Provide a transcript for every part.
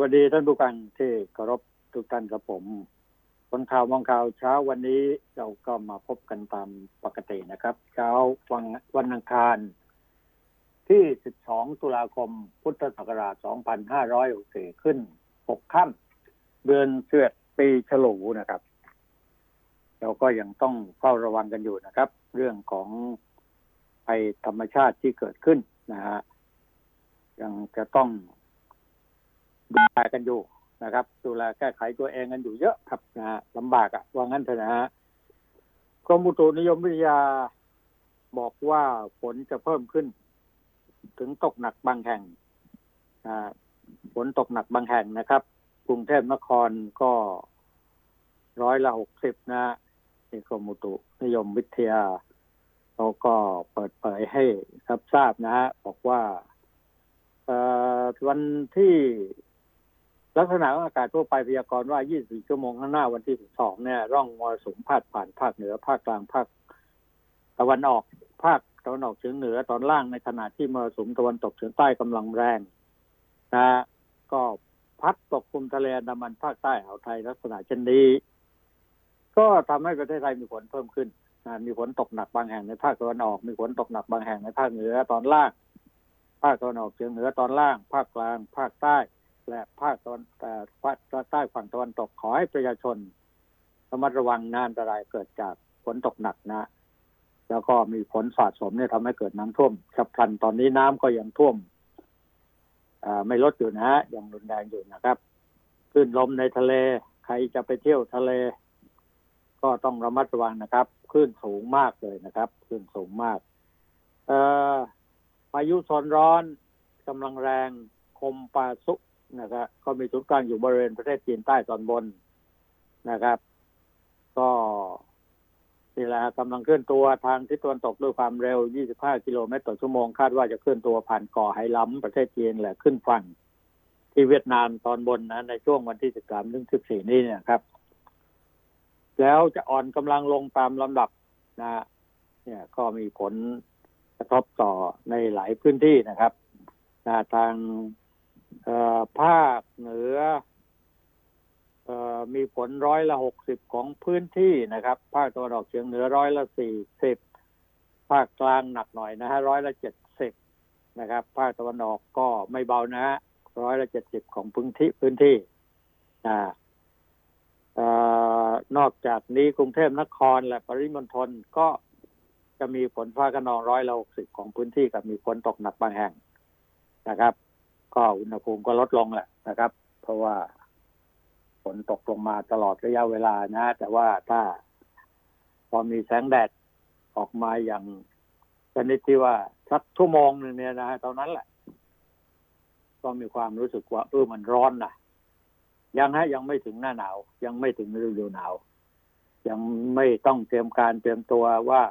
วัสดีท่านผู้ฟังที่เคารพทุกท่านครับผมคนข่าวมองข่าวเช้าวันนี้เราก็มาพบกันตามปกตินะครับ เช้าวันวันอังคาร ที่ 12 ตุลาคม พุทธศักราช 2564 ขึ้น 6 ค่ำเดือนเสือดปีฉลูนะครับ เราก็ยังต้องเฝ้าระวังกันอยู่นะครับ เรื่องของภัยธรรมชาติที่เกิดขึ้นนะฮะยังจะต้อง ดูแลกันอยู่นะครับ ดูแลแก้ไขตัวเองกันอยู่เยอะครับนะฮะลำบากอะว่างั้นเถอะนะฮะกรมอุตุนิยมวิทยาบอกว่าฝนจะเพิ่มขึ้น ถึงตกหนักบางแห่งฝนตกหนักบางแห่งนะครับ กรุงเทพมนครก็ร้อยละหกสิบนะนี่กรมอุตุนิยมวิทยาเขาก็เปิดเผยให้รับทราบนะฮะบอกว่าวันที่ ลักษณะของอากาศทั่วไปพยากรณ์ว่า 24 ชั่วโมงข้างหน้าวันที่ 12 เนี่ย ร่องมรสุมพาดผ่านภาคเหนือ ภาคกลาง ภาคตะวันออก ภาคตะวันออกเฉียงเหนือตอนล่างในขณะที่มรสุมตะวันตกเฉียงใต้กำลังแรงนะก็พัดตกคลุมทะเลอันดามันภาคใต้อ่าวไทยลักษณะเช่นนี้ ก็ทำให้ประเทศไทยมีฝนเพิ่มขึ้นนะมีฝนตกหนักบางแห่งในภาคตะวันออก มีฝนตกหนักบางแห่งในภาคเหนือตอนล่าง ภาคตะวันออกเฉียงเหนือตอนล่าง ภาคกลาง ภาคใต้ และภาคตะวันภาคใต้ฝั่งตะวันตกขอให้ประชาชนระมัดระวังงานอันตรายเกิดจากฝนตกหนักนะ แล้วก็มีฝนสะสมเนี่ยทำให้เกิดน้ำท่วมฉับพลันตอนนี้น้ำก็ยังท่วมไม่ลดอยู่นะยังรุนแรงอยู่นะครับคลื่นลมในทะเล ใครจะไปเที่ยวทะเล ก็ต้องระมัดระวังนะครับคลื่นสูงมากเลยนะครับคลื่นสูงมากพายุโซนร้อนกำลังแรงคมปาสุ นะครับก็มีศูนย์กลางอยู่บริเวณประเทศจีนใต้ตอนบนนะครับ ก็นี่แหละกำลังเคลื่อนตัวทางทิศตะวันตกด้วยความเร็ว 25 กิโลเมตรต่อชั่วโมง คาดว่าจะเคลื่อนตัวผ่านเกาะไหหลำประเทศจีนแหละขึ้นฝั่ง ที่เวียดนามตอนบนนะ ในช่วงวันที่ 13 ถึง 14 นี้เนี่ยครับ แล้วจะอ่อนกำลังลงตามลำดับนะเนี่ยก็มีผลกระทบต่อในหลายพื้นที่นะครับนะทาง ภาคเหนือมีผลร้อยละหกสิบของพื้นที่นะครับ ภาคตะวันออกเฉียงเหนือร้อยละสี่สิบภาคกลางหนักหน่อยนะฮะร้อยละเจ็ดสิบนะครับ ภาคตะวันออกก็ไม่เบานะฮะร้อยละเจ็ดสิบของพื้นที่พื้นที่อนอกจากนี้กรุงเทพนครและปริมณฑลก็จะมีฝนฟ้าขนองร้อยละหกสิบของพื้นที่กับมีฝนตกหนักบางแห่งนะครับ ก็อุณหภูมิก็ลดลงแหละนะครับ เพราะว่าฝนตกลงมาตลอดระยะเวลานะ แต่ว่าถ้าพอมีแสงแดดออกมาอย่างชนิดที่ว่าสักชั่วโมงหนึ่งเนี่ยนะตอนนั้นแหละ ก็มีความรู้สึกว่า เออมันร้อนนะยังฮะยังไม่ถึงหน้าหนาว ยังไม่ถึงฤดูหนาว ยังไม่ต้องเตรียมการเตรียมตัวว่า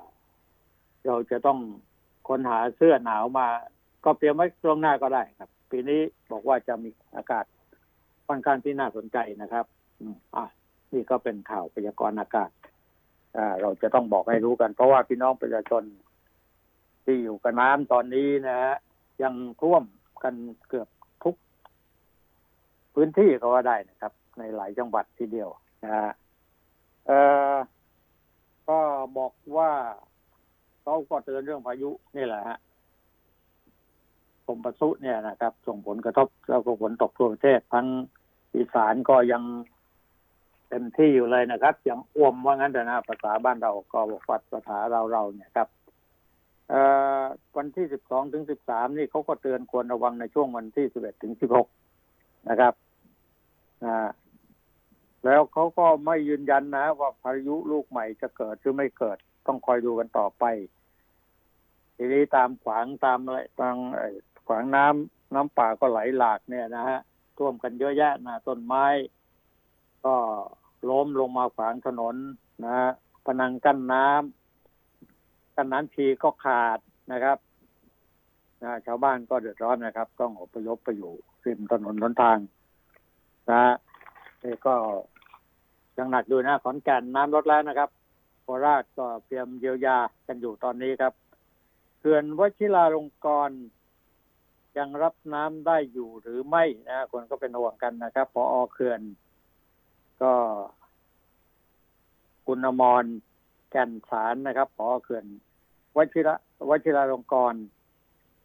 เราจะต้องค้นหาเสื้อหนาวมา ก็เตรียมไว้ช่วงหน้าก็ได้ครับ ปีนี้บอกว่าจะมีอากาศค่อนข้างที่น่าสนใจนะครับอ่านี่ก็เป็นข่าวพยากรณ์อากาศอ่าเราจะต้องบอกให้รู้กัน เพราะว่าพี่น้องประชาชนที่อยู่กับน้ำตอนนี้นะฮะยังท่วมกันเกือบทุก พื้นที่ก็ว่าได้นะครับ ในหลายจังหวัดทีเดียวนะฮะเอ่อก็บอกว่าเขาก็เตือนเรื่องพายุนี่แหละฮะ กรมประสุเนี่ยนะครับ ส่งผลกระทบแล้วก็ฝนตกทั่วประเทศทั้งอีสานก็ยังเต็มที่อยู่เลยนะครับ ยังอ้วมว่างั้นแต่นะภาษาบ้านเราก็บอกว่าภาษาเราเราเนี่ยครับวันที่สิบสองถึงสิบสามนี่เขาก็เตือนควรระวังในช่วงวันที่สิบเอ็ดถึงสิบหกนะครับแล้วเขาก็ไม่ยืนยันนะ ว่าพายุลูกใหม่จะเกิดหรือไม่เกิด ต้องคอยดูกันต่อไป ทีนี้ตามขวางตามอะไรตาม ขวางน้ำน้ำป่าก็ไหลหลากเนี่ยนะฮะท่วมกันเยอะแยะนะต้นไม้ ก็ล้มลงมาขวางถนนนะฮะพนังกั้นน้ำกั้นน้ำชีก็ขาดนะครับนะชาวบ้านก็เดือดร้อนนะครับ ต้องอพยพไปอยู่ริมถนนหนทางนะนี่ก็ยังหนักอยู่นะขอนแก่นน้ำลดแล้วนะครับโคราชก็เตรียมเยียวยากันอยู่ตอนนี้ครับเขื่อนวชิราลงกรณ ยังรับน้ำได้อยู่หรือไม่นะคนก็เป็นห่วงกันนะครับพออเขื่อน ก็คุณอมรแก่นสารนะครับพอเขื่อนวชิระวชิราลงกรณ์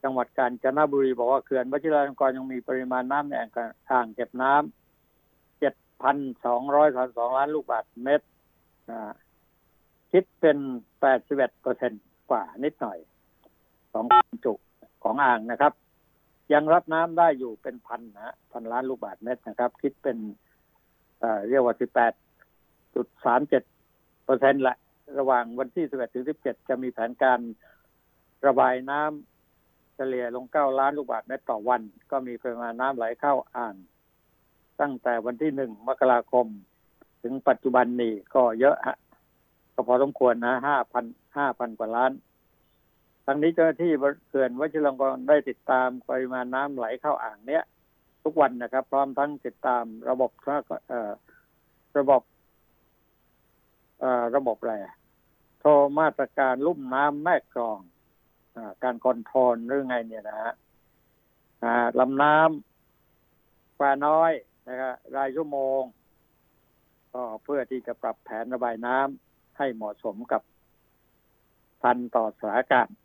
จังหวัดกาญจนบุรีบอกว่าเขื่อนวชิราลงกรณ์ยังมีปริมาณน้ำในอ่างเก็บน้ำเจ็ดพันสองร้อยสามสองล้านลูกบาศก์เมตรนะคิดเป็นแปดสิบเอ็ดเปอร์เซ็นกว่านิดหน่อย ของจุของอ่างนะครับ ยังรับน้ำได้อยู่เป็นพันนะพันล้านลูกบาศก์เมตรนะครับ คิดเป็นเเรียกว่าสิบแปดจุดสามเจ็ดเปอร์เซ็นต์ละระหว่างวันที่สิบเอ็ดถึงสิบเจ็ดจะมีแผนการระบายน้ำเฉลี่ยลงเก้าล้านลูกบาศก์เมตรต่อวัน ก็มีปริมาณน้ำไหลเข้าอ่าง ตั้งแต่วันที่หนึ่งมกราคม ถึงปัจจุบันนี้ก็เยอะฮะก็พอสมควรนะห้าพันห้าพันกว่าล้าน ทั้งนี้เจ้าหน้าที่เขื่อนวชิรลงกรได้ติดตามปริมาณน้ำไหลเข้าอ่างเนี้ยทุกวันนะครับ พร้อมทั้งติดตามระบบเอ่อระบบเอ่อระบบอะไระโทรมาตรการลุ่มน้ำแม่กรองอการคอนโทรลหรือไงเนี่ยนะฮะอ่าลำน้ำฟ้าน้อยนะครับรายชั่วโมง ก็เพื่อที่จะปรับแผนระบายน้ำให้เหมาะสมกับทันต่อสถานการณ์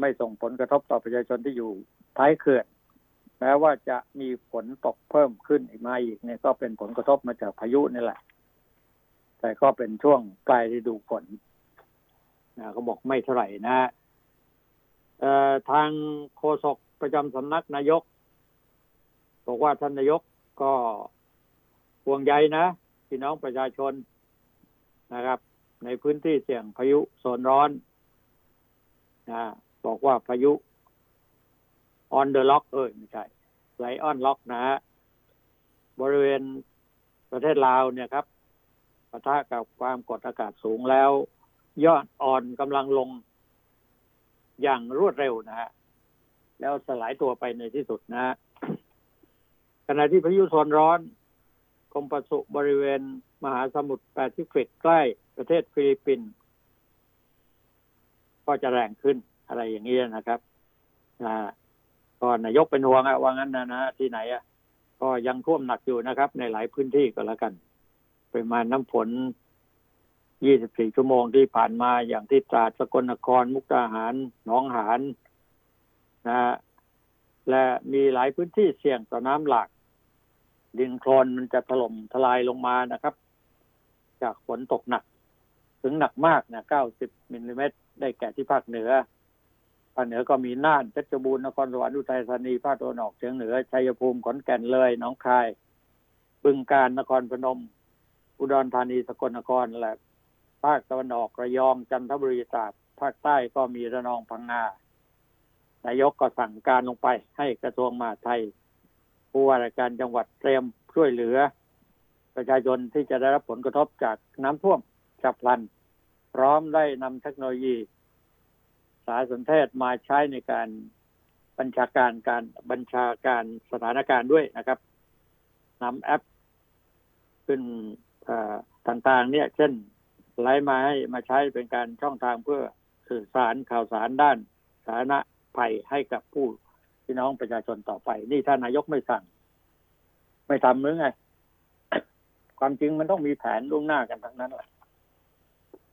ไม่ส่งผลกระทบต่อประชาชนที่อยู่ท้ายเขื่อนแม้ว่าจะมีฝนตกเพิ่มขึ้นอีกมาอีกเนี่ยก็เป็นผลกระทบมาจากพายุนี่แหละ แต่ก็เป็นช่วงปลายฤดูฝนนะเขาบอกไม่เท่าไหร่นะทางโฆษกประจำสำนักนายก บอกว่าท่านนายกก็ห่วงใยนะพี่น้องประชาชนนะครับ ในพื้นที่เสี่ยงพายุโซนร้อนนะ บอกว่าพายุ on the lock เออไม่ใช่ไลออนล็อกนะฮะบริเวณประเทศลาวเนี่ยครับปะทะกับความกดอากาศสูงแล้ว ยุบอ่อนกำลังลงอย่างรวดเร็วนะฮะแล้วสลายตัวไปในที่สุดนะฮะขณะที่พายุโซนร้อนกรมประสุบริเวณมหาสมุทรแปซิฟิกใกล้ประเทศฟิลิปปินส์ก็จะแรงขึ้น อะไรอย่างนี้ยนะครับอ่าก็นายกเป็นห่วงอะว่างั้นนะนะที่ไหนอะก็ยังท่วมหนักอยู่นะครับ ในหลายพื้นที่ก็แล้วกันปริมาณน้ำฝน 24 ชั่วโมงที่ผ่านมาอย่างที่ตราดสกลนคร มุกดาหาร หนองหานนะและมีหลายพื้นที่เสี่ยงต่อน้ำหลากดินโคลนมันจะถล่มทลายลงมานะครับ จากฝนตกหนัก ถึงหนักมากนะ 90 มิลลิเมตรได้แก่ที่ภาคเหนือ ภาคเหนือก็มีน่านเพชรบูรณ์นครสวรรค์อุทัยธานีภาคตะวันออกเฉียงเหนือชัยภูมิขอนแก่นเลยหนองคาย บึงกาฬนครพนม อุดรธานีสกลนครและภาคตะวันออกระยองจันทบุรีตราดภาคใต้ก็มีระนองพังงานายกก็สั่งการลงไปให้กระทรวงมหาดไทย ผู้ว่าราชการจังหวัดเตรียมช่วยเหลือ ประชาชนที่จะได้รับผลกระทบจากน้ำท่วมฉับพลัน พร้อมได้นำเทคโนโลยี สารสนเทศมาใช้ในการบัญชาการการบัญชาการสถานการณ์ด้วยนะครับนำแอปขึ้นต่างๆ เนี่ย เช่นไลฟ์มาให้มาใช้เป็นการช่องทางเพื่อสื่อสารข่าวสารด้านสาธารณภัยให้กับผู้พี่น้องประชาชนต่อไป นี่ถ้านายกไม่สั่ง ไม่ทำหรือไง ความจริงมันต้องมีแผนล่วงหน้ากันทั้งนั้นแหละ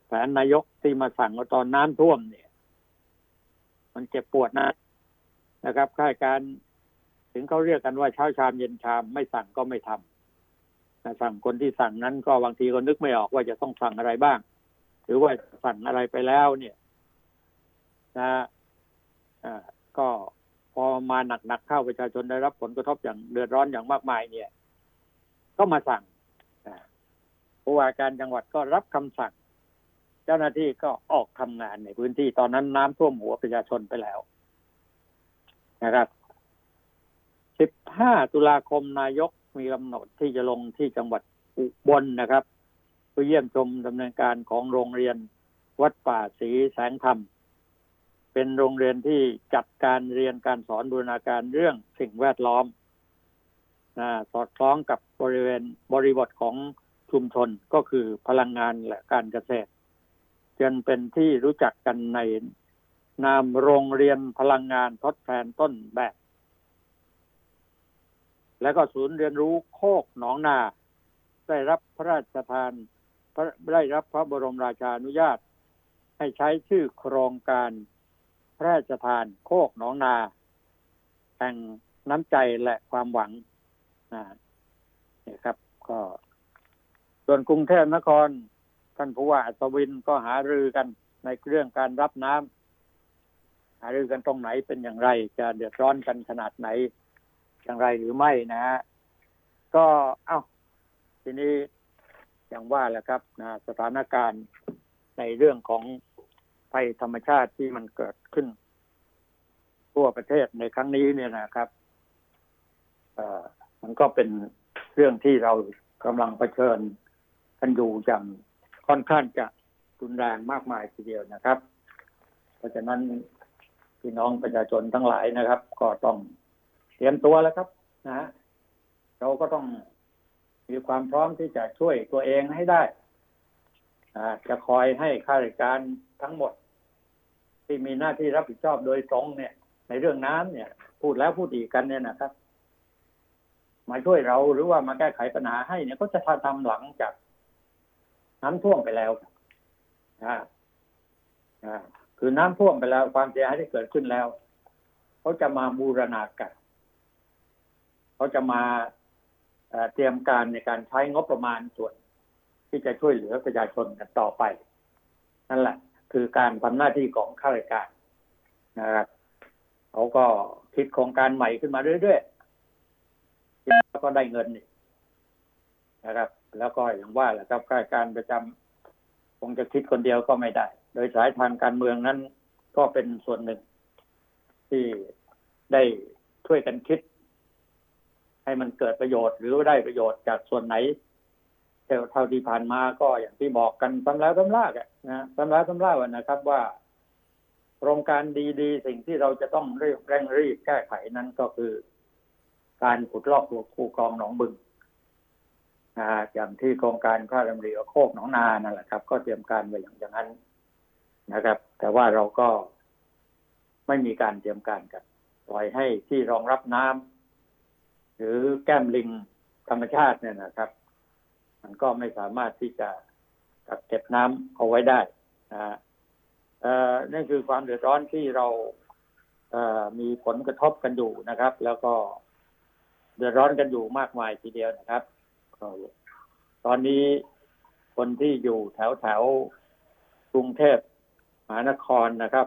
แผนนายกที่มาสั่งว่าตอนน้ำท่วมเนี่ย มันเจ็บปวดนะนะครับค่าการถึงเขาเรียกกันว่าเช้าชามเย็นชามไม่สั่งก็ไม่ทำนะสั่งคนที่สั่งนั้นก็บางทีก็นึกไม่ออกว่าจะต้องสั่งอะไรบ้าง หรือว่าสั่งอะไรไปแล้วเนี่ยนะอ่าก็พอมาหนักๆเข้าประชาชนได้รับผลกระทบอย่างเดือดร้อนอย่างมากมายเนี่ย ก็มาสั่งผู้ว่าการจังหวัดก็รับคำสั่ง เจ้าหน้าที่ก็ออกทำงานในพื้นที่ตอนนั้นน้ำท่วมหัวประชาชนไปแล้วนะครับ 15 ตุลาคมนายกมีกำหนดที่จะลงที่จังหวัดอุบลนะครับเพื่อเยี่ยมชมดำเนินการของโรงเรียนวัดป่าศรีแสงธรรม เป็นโรงเรียนที่จัดการเรียนการสอนบูรณาการเรื่องสิ่งแวดล้อมนะสอดคล้องกับบริเวณบริบทของชุมชนก็คือพลังงานและการเกษตร จนเป็นที่รู้จักกันในนามโรงเรียนพลังงานทดแทนต้นแบบ แล้วก็ศูนย์เรียนรู้โคกหนองนา ได้รับพระราชทานได้รับพระบรมราชานุญาต ให้ใช้ชื่อโครงการพระราชทานโคกหนองนา แห่งน้ำใจและความหวังนี่ครับ ก็ส่วนกรุงเทพนคร ท่านผู้ว่าอัศวินก็หารือกันในเรื่องการรับน้ำหารือกันตรงไหนเป็นอย่างไร จะเดือดร้อนกันขนาดไหน อย่างไรหรือไม่นะฮะก็เอา้าทีนี้อย่างว่าแหละครับนะสถานการณ์ในเรื่องของภัยธรรมชาติที่มันเกิดขึ้น ทั่วประเทศในครั้งนี้เนี่ยนะครับมันก็เป็นเรื่องที่เรากำลังเผชิญกันอยู่อย่าง ค่อนข้างจะรุนแรงมากมายทีเดียวนะครับ เพราะฉะนั้นพี่น้องประชาชนทั้งหลายนะครับ ก็ต้องเตรียมตัวแล้วครับนะเราก็ต้องมีความพร้อมที่จะช่วยตัวเองให้ได้จะคอยให้ข้าราชการทั้งหมด ที่มีหน้าที่รับผิดชอบโดยตรงเนี่ย ในเรื่องน้ำเนี่ย พูดแล้วพูดอีกกันเนี่ยนะครับ มาช่วยเราหรือว่ามาแก้ไขปัญหาให้เนี่ยก็จะทำทำหลังจาก น้ำท่วมไปแล้วอ่าอ่าคือน้ำท่วมไปแล้ว ความเสียหายที่เกิดขึ้นแล้วเขาจะมาบูรณาการเขาจะมาเตรียมการในการใช้งบประมาณส่วน ที่จะช่วยเหลือประชาชนกันต่อไป นั่นแหละ คือการทำหน้าที่ของข้าราชการนะครับเขาก็คิดโครงการใหม่ขึ้นมาเรื่อยๆแล้วก็ได้เงินนะครับ แล้วก็อย่างว่าแหละครับข้าราชการประจำคงจะคิดคนเดียวก็ไม่ได้ โดยสายทางการเมืองนั้นก็เป็นส่วนหนึ่ง ที่ได้ช่วยกันคิด ให้มันเกิดประโยชน์หรือได้ประโยชน์จากส่วนไหนเท่าที่ผ่านมาก็อย่างที่บอกกันซ้ำแล้วซ้ำลากนะซ้ำแล้วซ้ำเล่านะครับว่าโครงการดีๆ สิ่งที่เราจะต้องรีบเร่งรีบแก้ไขนั้นก็คือ การขุดลอกตัวคูคลองหนองบึง นะอย่างที่โครงการข้าดำริโคกหนองนานั่นแหละครับ ก็เตรียมการไว้อย่างนั้นนะครับ แต่ว่าเราก็ไม่มีการเตรียมการกันปล่อยให้ที่รองรับน้ำหรือแก้มลิงธรรมชาติเนี่ยนะครับ มันก็ไม่สามารถที่จะกักเก็บน้ำเอาไว้ได้นะนั่นคือความเดือดร้อนที่เราเมีผลกระทบกันอยู่นะครับ แล้วก็เดือดร้อนกันอยู่มากมายทีเดียวนะครับ ตอนนี้คนที่อยู่แถวแถวกรุงเทพมหานครนะครับ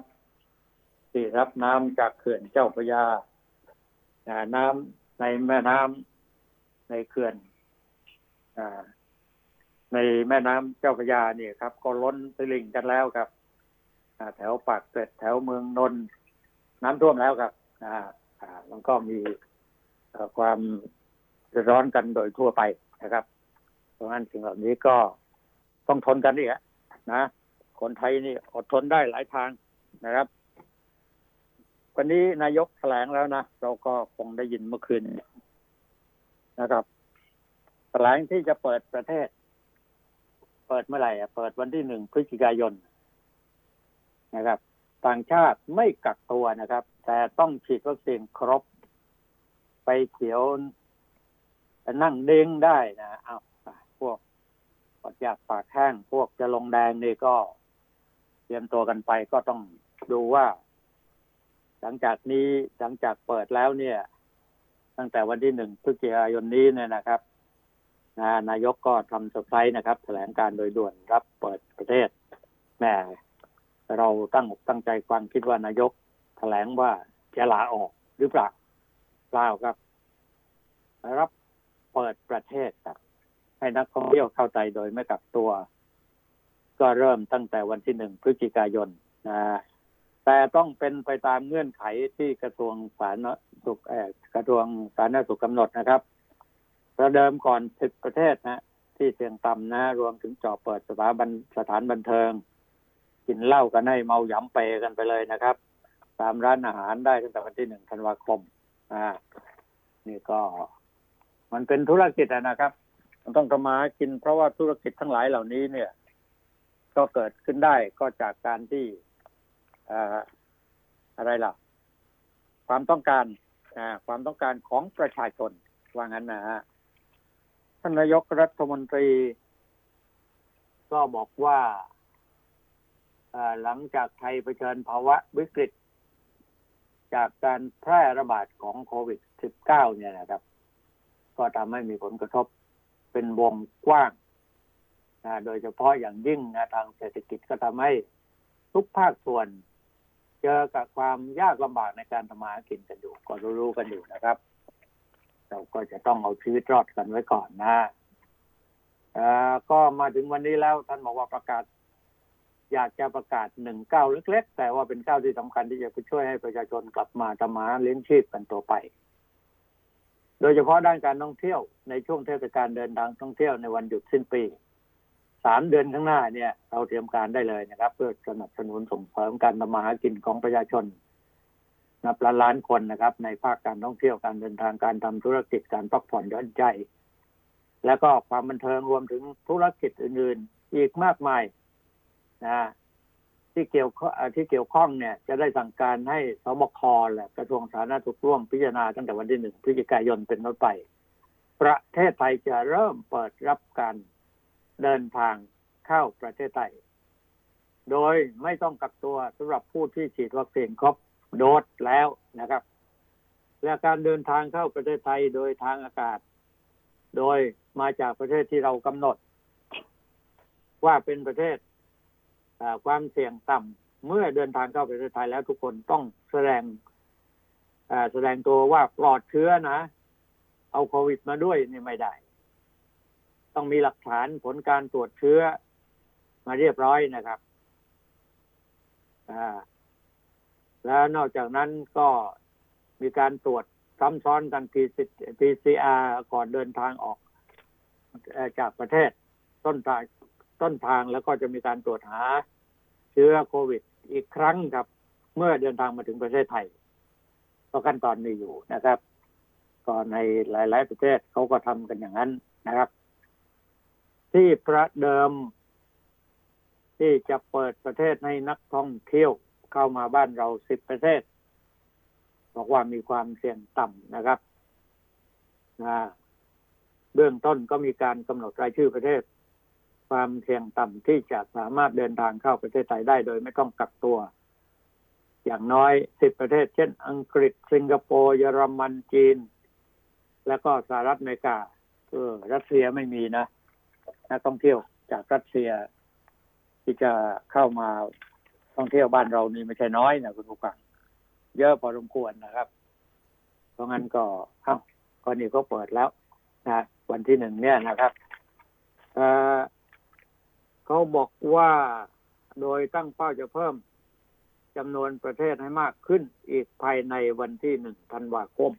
ที่รับน้ำจากเขื่อนเจ้าพระยา น้ำในแม่น้ำในเขื่อนอในแม่น้ำเจ้าพระยาเนี่ยครับ ก็ล้นตลิ่งกันแล้วครับแถวปากเกร็ดแถวเมืองนนน้ำท่วมแล้วครับอ่ามันก็มีความร้อนกันโดยทั่วไป นะครับ เพราะงั้นสิ่งเหล่านี้ก็ต้องทนกันนี่แหละนะ คนไทยนี่อดทนได้หลายทางนะครับ วันนี้นายกแถลงแล้วนะ เราก็คงได้ยินเมื่อคืนนะครับแถลงที่จะเปิดประเทศ เปิดเมื่อไหร่เปิดวันที่หนึ่งพฤศจิกายนนะครับ ต่างชาติไม่กักตัวนะครับ แต่ต้องฉีดวัคซีนครบ ไปเขียว นั่งเด้งได้นะอ้าวพวกปอดยากปากแห้งพวกจะลงแดงนี่ก็ เตรียมตัวกันไปก็ต้องดูว่า หลังจากนี้หลังจากเปิดแล้วเนี่ย ตั้งแต่วันที่หนึ่งพฤศจิกายนนี้เนี่ยนะครับนายกก็ทำเซอร์ไพรส์นะครับ แถลงการโดยด่วนรับเปิดประเทศแม่เราตั้งอกตั้งใจฟังคิดว่านายกแถลงว่าจะลาออกหรือเปล่าเปล่าครับ รับ เปิดประเทศครับให้นักท่องเที่ยวเข้าใจโดยไม่กักตัว ก็เริ่มตั้งแต่วันที่หนึ่งพฤศจิกายนนะแต่ต้องเป็นไปตามเงื่อนไขที่กระทรวงสาธารณสุขกระทรวงสาธารณสุขกำหนดนะครับประเดิมก่อนสิบประเทศนะที่เสี่ยงต่ำนะ รวมถึงจ่อเปิดสถาบันสถานบันเทิง กินเหล้ากันให้เมาหยำเปกันไปเลยนะครับ ตามร้านอาหารได้ตั้งแต่วันที่หนึ่งธันวาคมอ่านี่ก็ มันเป็นธุรกิจนะครับ มันต้องทำมากินเพราะว่าธุรกิจทั้งหลายเหล่านี้เนี่ย ก็เกิดขึ้นได้ก็จากการที่อะไรล่ะ ความต้องการอความต้องการของประชาชนว่างั้นนะฮะท่านนายกรัฐมนตรี ก็บอกว่าหลังจากไทยเผชิญภาวะวิกฤต จากการแพร่ระบาดของโควิด -19 เนี่ยนะครับ ก็ทำให้มีผลกระทบเป็นวงกว้างโดยเฉพาะอย่างยิ่งนะทางเศรษฐกิจก็ทำให้ทุกภาคส่วน เจอกับความยากลำบากในการทำมาหากินกันอยู่ก็รู้ๆกันอยู่นะครับ เราก็จะต้องเอาชีวิตรอดกันไว้ก่อนนะก็มาถึงวันนี้แล้วท่านบอกว่าประกาศ อยากจะประกาศหนึ่งเก้าเล็ก ๆ แต่ว่าเป็นเก้าที่สำคัญที่จะไปช่วยให้ประชาชนกลับมาทำมาเลี้ยงชีพกันตัวไป โดยเฉพาะด้านการท่องเที่ยวในช่วงเทศกาลเดินทางท่องเที่ยวในวันหยุดสิ้นปีสามเดือนข้างหน้าเนี่ยเราเตรียมการได้เลยนะครับ เพื่อสนับสนุนส่งเสริมการทำมาหากินของประชาชนนับล้านล้านคนนะครับ ในภาคการท่องเที่ยวการเดินทางการทำธุรกิจการพักผ่อนย้อนใจ แล้วก็ความบันเทิงรวมถึงธุรกิจอื่น ๆ อีกมากมายนะ ที่เกี่ยวที่เกี่ยวข้องเนี่ยจะได้สั่งการให้สบคแหละกระทรวงสาธารณสุขร่วมพิจารณาตั้งแต่วันที่หนึ่งพฤศจิกายนเป็นต้นไป ประเทศไทยจะเริ่มเปิดรับการเดินทางเข้าประเทศไทย โดยไม่ต้องกักตัวสำหรับผู้ที่ฉีดวัคซีนครบโดสแล้วนะครับ และการเดินทางเข้าประเทศไทยโดยทางอากาศ โดยมาจากประเทศที่เรากำหนด ว่าเป็นประเทศ ความเสี่ยงต่ำเมื่อเดินทางเข้าประเทศไทยแล้วทุกคนต้องแสดงแสดงตัวว่าปลอดเชื้อนะ เอาโควิดมาด้วยนี่ไม่ได้ ต้องมีหลักฐานผลการตรวจเชื้อมาเรียบร้อยนะครับแล้วนอกจากนั้นก็มีการตรวจซ้ำซ้อนกัน PCR ก่อนเดินทางออกจากประเทศต้นทาง ต้นทางแล้วก็จะมีการตรวจหาเชื้อโควิด อีกครั้งครับ เมื่อเดินทางมาถึงประเทศไทยก็ขั้นตอนมีอยู่นะครับก็ในหลาย ๆ ประเทศเขาก็ทำกันอย่างนั้นนะครับ ที่ประเดิม ที่จะเปิดประเทศให้นักท่องเที่ยวเข้ามาบ้านเราสิบประเทศบอกว่ามีความเสี่ยงต่ำนะครับนะเบื้องต้นก็มีการกำหนดรายชื่อประเทศ ความเสี่ยงต่ำที่จะสามารถเดินทางเข้าประเทศไทยได้โดยไม่ต้องกักตัว อย่างน้อยสิบประเทศ เช่น อังกฤษ สิงคโปร์เยอรมันจีน และก็สหรัฐอเมริกาเออรัสเซียไม่มีนะนักท่องเที่ยวจากรัสเซีย ที่จะเข้ามาท่องเที่ยวบ้านเรานี่ไม่ใช่น้อยนะคุณผู้ฟังเยอะพอสมควรนะครับ เพราะงั้นก็เอ้าก็นี่ก็เปิดแล้วนะวันที่หนึ่งเนี่ยนะครับ เขาบอกว่าโดยตั้งเป้าจะเพิ่มจำนวนประเทศให้มากขึ้นอีกภายในวันที่หนึ่งธันวาคม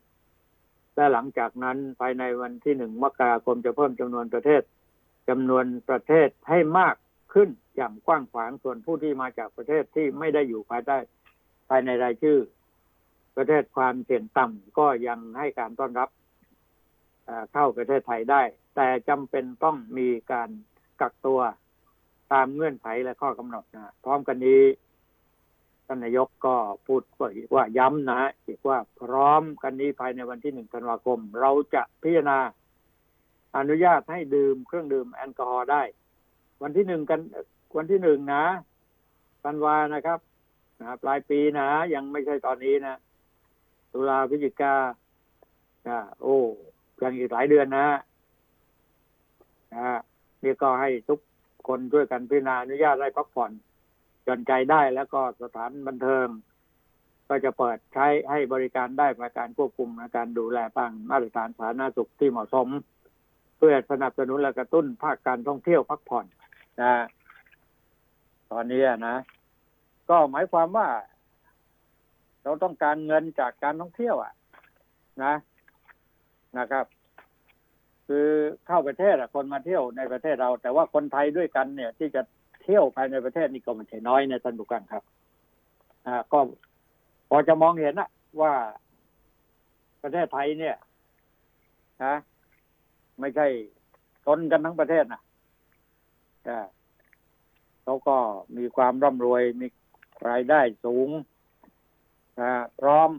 และหลังจากนั้นภายในวันที่หนึ่งมกราคมจะเพิ่มจำนวนประเทศจำนวนประเทศให้มากขึ้นอย่างกว้างขวางส่วนผู้ที่มาจากประเทศที่ไม่ได้อยู่ภายใต้ภายในรายชื่อ ประเทศความเสี่ยงต่ำก็ยังให้การต้อนรับเข้าประเทศไทยได้ แต่จำเป็นต้องมีการกักตัว ตามเงื่อนไขและข้อกำหนดนะพร้อมกันนี้ท่านนายกก็พูดว่าย้ำนะอีกว่าพร้อมกันนี้ภายในวันที่หนึ่งธันวาคม เราจะพิจารณาอนุญาตให้ดื่มเครื่องดื่มแอลกอฮอล์ได้ วันที่หนึ่งกันวันที่หนึ่งนะธันวานะครับนะปลายปีนะ ยังไม่ใช่ตอนนี้นะตุลาพฤศจิกาอ่าโอ้ยังอีกหลายเดือนนะนะนี่ก็ให้ทุก คนช่วยกันพิจารณาอนุญาตให้พักผ่อนจนใจได้แล้วก็สถานบันเทิง ก็จะเปิดใช้ให้บริการได้ประการควบคุมการดูแลปังมาตรฐานสาธารณสุขที่เหมาะสม เพื่อสนับสนุนและกระตุ้นภาคการท่องเที่ยวพักผ่อนนะตอนนี้นะ ก็หมายความว่า เราต้องการเงินจากการท่องเที่ยวอะ นะนะครับ คือเข้าประเทศอะคนมาเที่ยวในประเทศเรา แต่ว่าคนไทยด้วยกันเนี่ย ที่จะเที่ยวภายในประเทศนี่ก็ไม่ใช่น้อยในท่านผู้กังครับ อ่า ก็พอจะมองเห็นนะว่าประเทศไทยเนี่ยนะไม่ใช่ตนกันทั้งประเทศนะเขาก็มีความร่ำรวยมีรายได้สูงนะพร้อม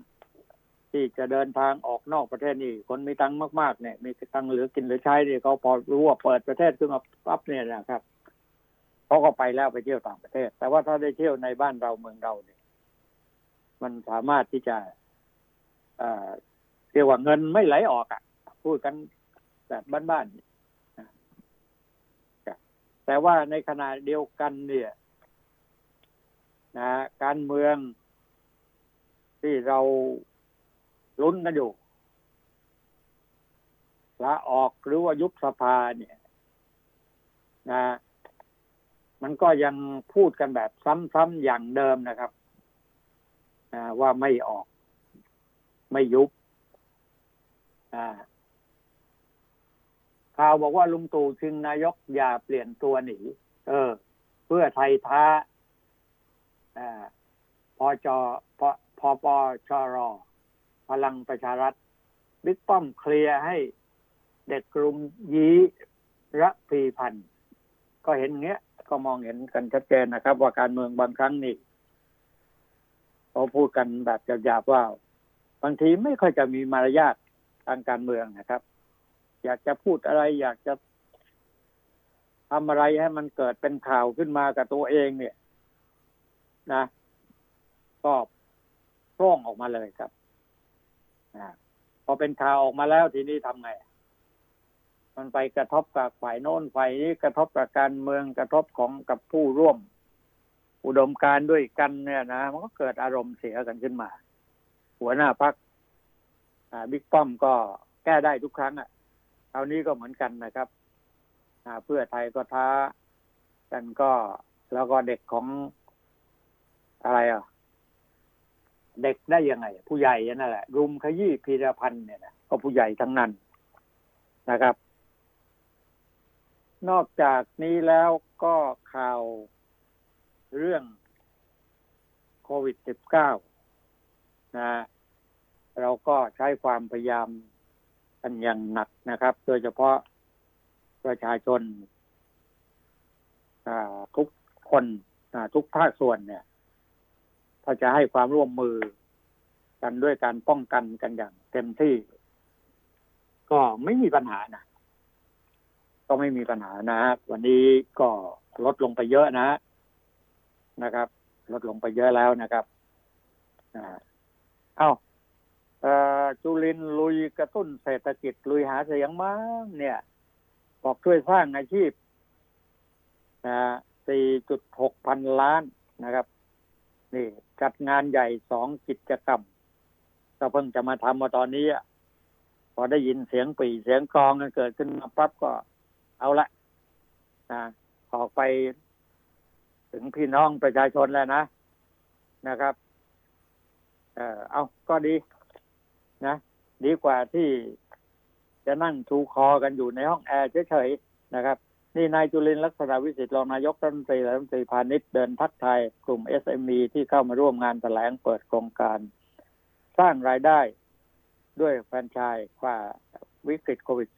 ที่จะเดินทางออกนอกประเทศนี่คนมีตังค์มากๆเนี่ย มีตังค์เหลือกินเหลือใช้เนี่ยเขาพอรู้ว่าเปิดประเทศขึ้นมาปั๊บเนี่ยนะครับเขาก็ไปแล้วไปเที่ยวต่างประเทศ แต่ว่าถ้าได้เที่ยวในบ้านเราเมืองเราเนี่ย มันสามารถที่จะเอ่อเรียกว่าเงินไม่ไหลออกอะ พูดกันแบบบ้านๆแต่ว่าในขณะเดียวกันเนี่ยนะการเมืองที่เรา ลุ้นกันอยู่ลาออกหรือว่ายุบสภาเนี่ยนะมันก็ยังพูดกันแบบซ้ำๆอย่างเดิมนะครับนะว่าไม่ออก ไม่ยุบข่าวบอกว่าลุงตู่ชิงนายกอย่าเปลี่ยนตัวหนีเออ เพื่อไทยท้าอพอจอพอพอปชรอ พลังประชารัฐบิ๊กป้อมเคลียร์ให้เด็กกลุ่มยีระพีพันธ์ก็เห็นเงี้ย ก็มองเห็นกันชัดเจนนะครับ ว่าการเมืองบางครั้งนี่เขาพูดกันแบบหยาบๆว่า บางทีไม่ค่อยจะมีมารยาททางการเมืองนะครับ อยากจะพูดอะไร อยากจะทำอะไรให้มันเกิดเป็นข่าวขึ้นมากับตัวเองเนี่ย นะก็ร่องออกมาเลยครับ พอเป็นข่าวออกมาแล้วทีนี้ทำไง มันไปกระทบกับฝ่ายโน้นฝ่ายนี้กระทบกับการเมืองกระทบของกับผู้ร่วม อุดมการด้วยกันเนี่ยนะมันก็เกิดอารมณ์เสียกันขึ้นมา หัวหน้าพักบิ๊กป้อมก็แก้ได้ทุกครั้งอะคราวนี้ก็เหมือนกันนะครับเพื่อไทยก็ท้ากันก็แล้วก็เด็กของอะไรอะ เด็กได้ยังไง ผู้ใหญ่นั่นแหละ รุมขยี้พีรพันธ์เนี่ยนะก็ผู้ใหญ่ทั้งนั้นนะครับ นอกจากนี้แล้วก็ข่าวเรื่องโควิด -19 นะเราก็ใช้ความพยายามกันอย่างหนักนะครับ โดยเฉพาะประชาชนทุกคนทุกภาคส่วนเนี่ย ถ้าจะให้ความร่วมมือกันด้วยการป้องกันกันอย่างเต็มที่ ก็ไม่มีปัญหานะก็ไม่มีปัญหานะวันนี้ก็ลดลงไปเยอะนะนะครับ ลดลงไปเยอะแล้วนะครับอ่าเอ้าจุลินลุยกระตุ้นเศรษฐกิจลุยหาเสียงมั้งเนี่ย บอกช่วยสร้างอาชีพนะ4.6 พันล้านนะครับ นี่จัดงานใหญ่สองกิจกรรมก็เพิ่งจะมาทำมาตอนนี้พอได้ยินเสียงปีเสียงกองกันเกิดขึ้นมาปั๊บก็เอาละนะออกไปถึงพี่น้องประชาชนแล้วนะนะครับ เออเอาก็ดี นะดีกว่าที่จะนั่งทูคอกันอยู่ในห้องแอร์เฉยๆนะครับ นี่นายจุลินลักษณะวิสิทธิ์รองนายกรัฐมนตรีและรัฐมนตรีพาณิชย์เดินทักทายกลุ่ม SME ที่เข้ามาร่วมงานแถลงเปิดโครงการ สร้างรายได้ด้วยแฟรนไชส์ว่าวิกฤตโควิด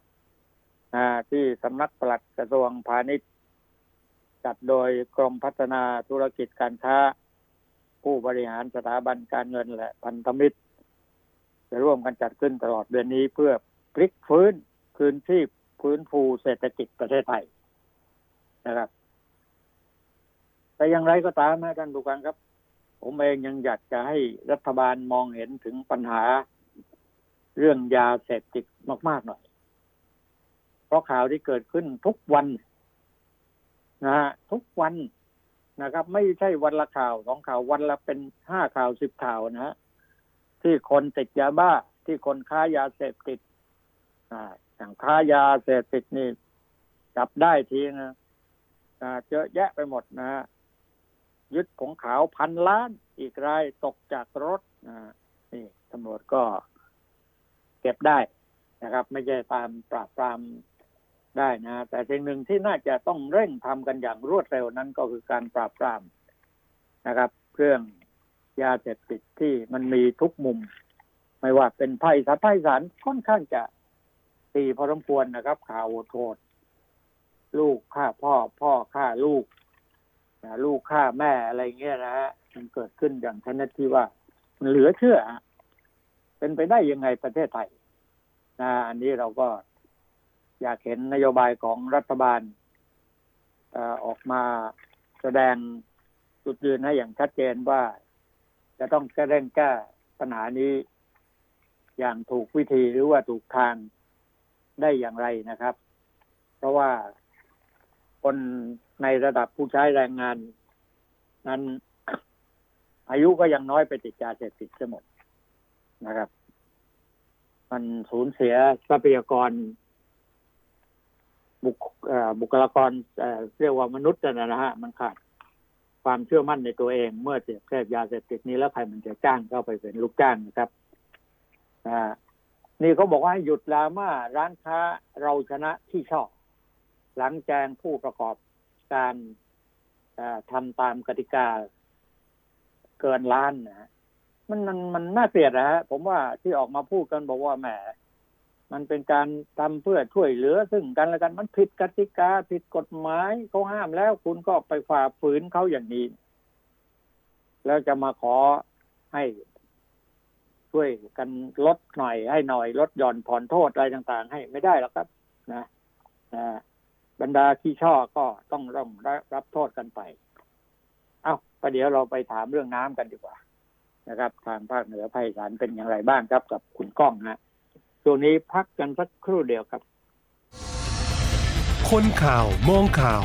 -19 ที่สำนักปลัดกระทรวงพาณิชย์ จัดโดยกรมพัฒนาธุรกิจการค้า ผู้บริหารสถาบันการเงินและพันธมิตร จะร่วมกันจัดขึ้นตลอดเดือนนี้เพื่อพลิกฟื้นคืนที่พื้ นฟูเศรษฐกิจประเทศไทยนะครับ แต่อย่างไรก็ตามนะท่านผู้การครับ ผมเองยังอยากจะให้รัฐบาลมองเห็นถึงปัญหาเรื่องยาเสพติดมาก ๆ หน่อย เพราะข่าวที่เกิดขึ้นทุกวันนะฮะทุกวันนะครับ ไม่ใช่วันละข่าวสองข่าววันละเป็นห้าข่าวสิบข่าวนะฮะที่คนติดยาบ้าที่คนค้ายาเสพติด อ่าอย่างค้ายาเสพติดนี่จับได้ทีนะเจอแยะไปหมดนะฮะยึดผงขาวพันล้านอีกรายตกจากรถนี่ตำรวจก็เก็บได้นะครับ ไม่ใช่ตามปราบปรามได้นะ แต่สิ่งหนึ่งที่น่าจะต้องเร่งทำกันอย่างรวดเร็วนั้นก็คือการปราบปรามนะครับ เครื่องยาเสพติดที่มันมีทุกมุม ไม่ว่าเป็นไพ่สารไพ่สารค่อนข้างจะ ตีพอสมควรนะครับ ข่าวโทษ ลูกฆ่าพ่อ พ่อฆ่าลูกลูกฆ่าแม่อะไรเงี้ยนะฮะมันเกิดขึ้นอย่างชนิดที่ว่า มันเหลือเชื่อเป็นไปได้ยังไงประเทศไทยนะอันนี้เราก็อยากเห็นนโยบายของรัฐบาลออกมาแสดงจุดยืนให้อย่างชัดเจนว่า จะต้องจะเร่งแก้ปัญหานี้ อย่างถูกวิธีหรือว่าถูกทาง ได้อย่างไรนะครับ เพราะว่าคนในระดับผู้ใช้แรงงาน นั้นอายุก็ยังน้อยไปติดยาเสพติดจะหมดนะครับ มันสูญเสียทรัพยากร บุคบุคลากรเรียกว่ามนุษย์นะฮะมันขาดความเชื่อมั่นในตัวเองเมื่อเสพแค่ยาเสพติดนี้แล้วใครมันจะจ้างเข้าไปเป็นลูกจ้างนะครับอ่า นี่เขาบอกว่าให้หยุดดราม่าร้านค้าเราชนะที่ชอบ หลังแจ้งผู้ประกอบการทำตามกติกาเกินล้านนะฮะมันมันมันน่าเกลียดนะฮะผมว่าที่ออกมาพูดกันบอกว่าแหมมันเป็นการทำเพื่อช่วยเหลือ ซึ่งกันและกันมันผิดกติกาผิดกฎหมายเขาห้ามแล้วคุณก็ไปฝ่าฝืนเขาอย่างนี้ แล้วจะมาขอให้ ช่วยกันลดหน่อยให้หน่อยลดหย่อนผ่อนโทษอะไรต่างๆ ให้ไม่ได้หรอกครับ นะนะบรรดาขี้ช่อก็ต้องร่องรับโทษกันไป เอา้าประเดี๋ยวเราไปถามเรื่องน้ำกันดีกว่า นะครับ ทางภาคเหนือภาคอีสานเป็นอย่างไรบ้างครับกับคุณก้องนะช่วงนี้พักกันสักครู่เดียวครับ คนข่าวมองข่าว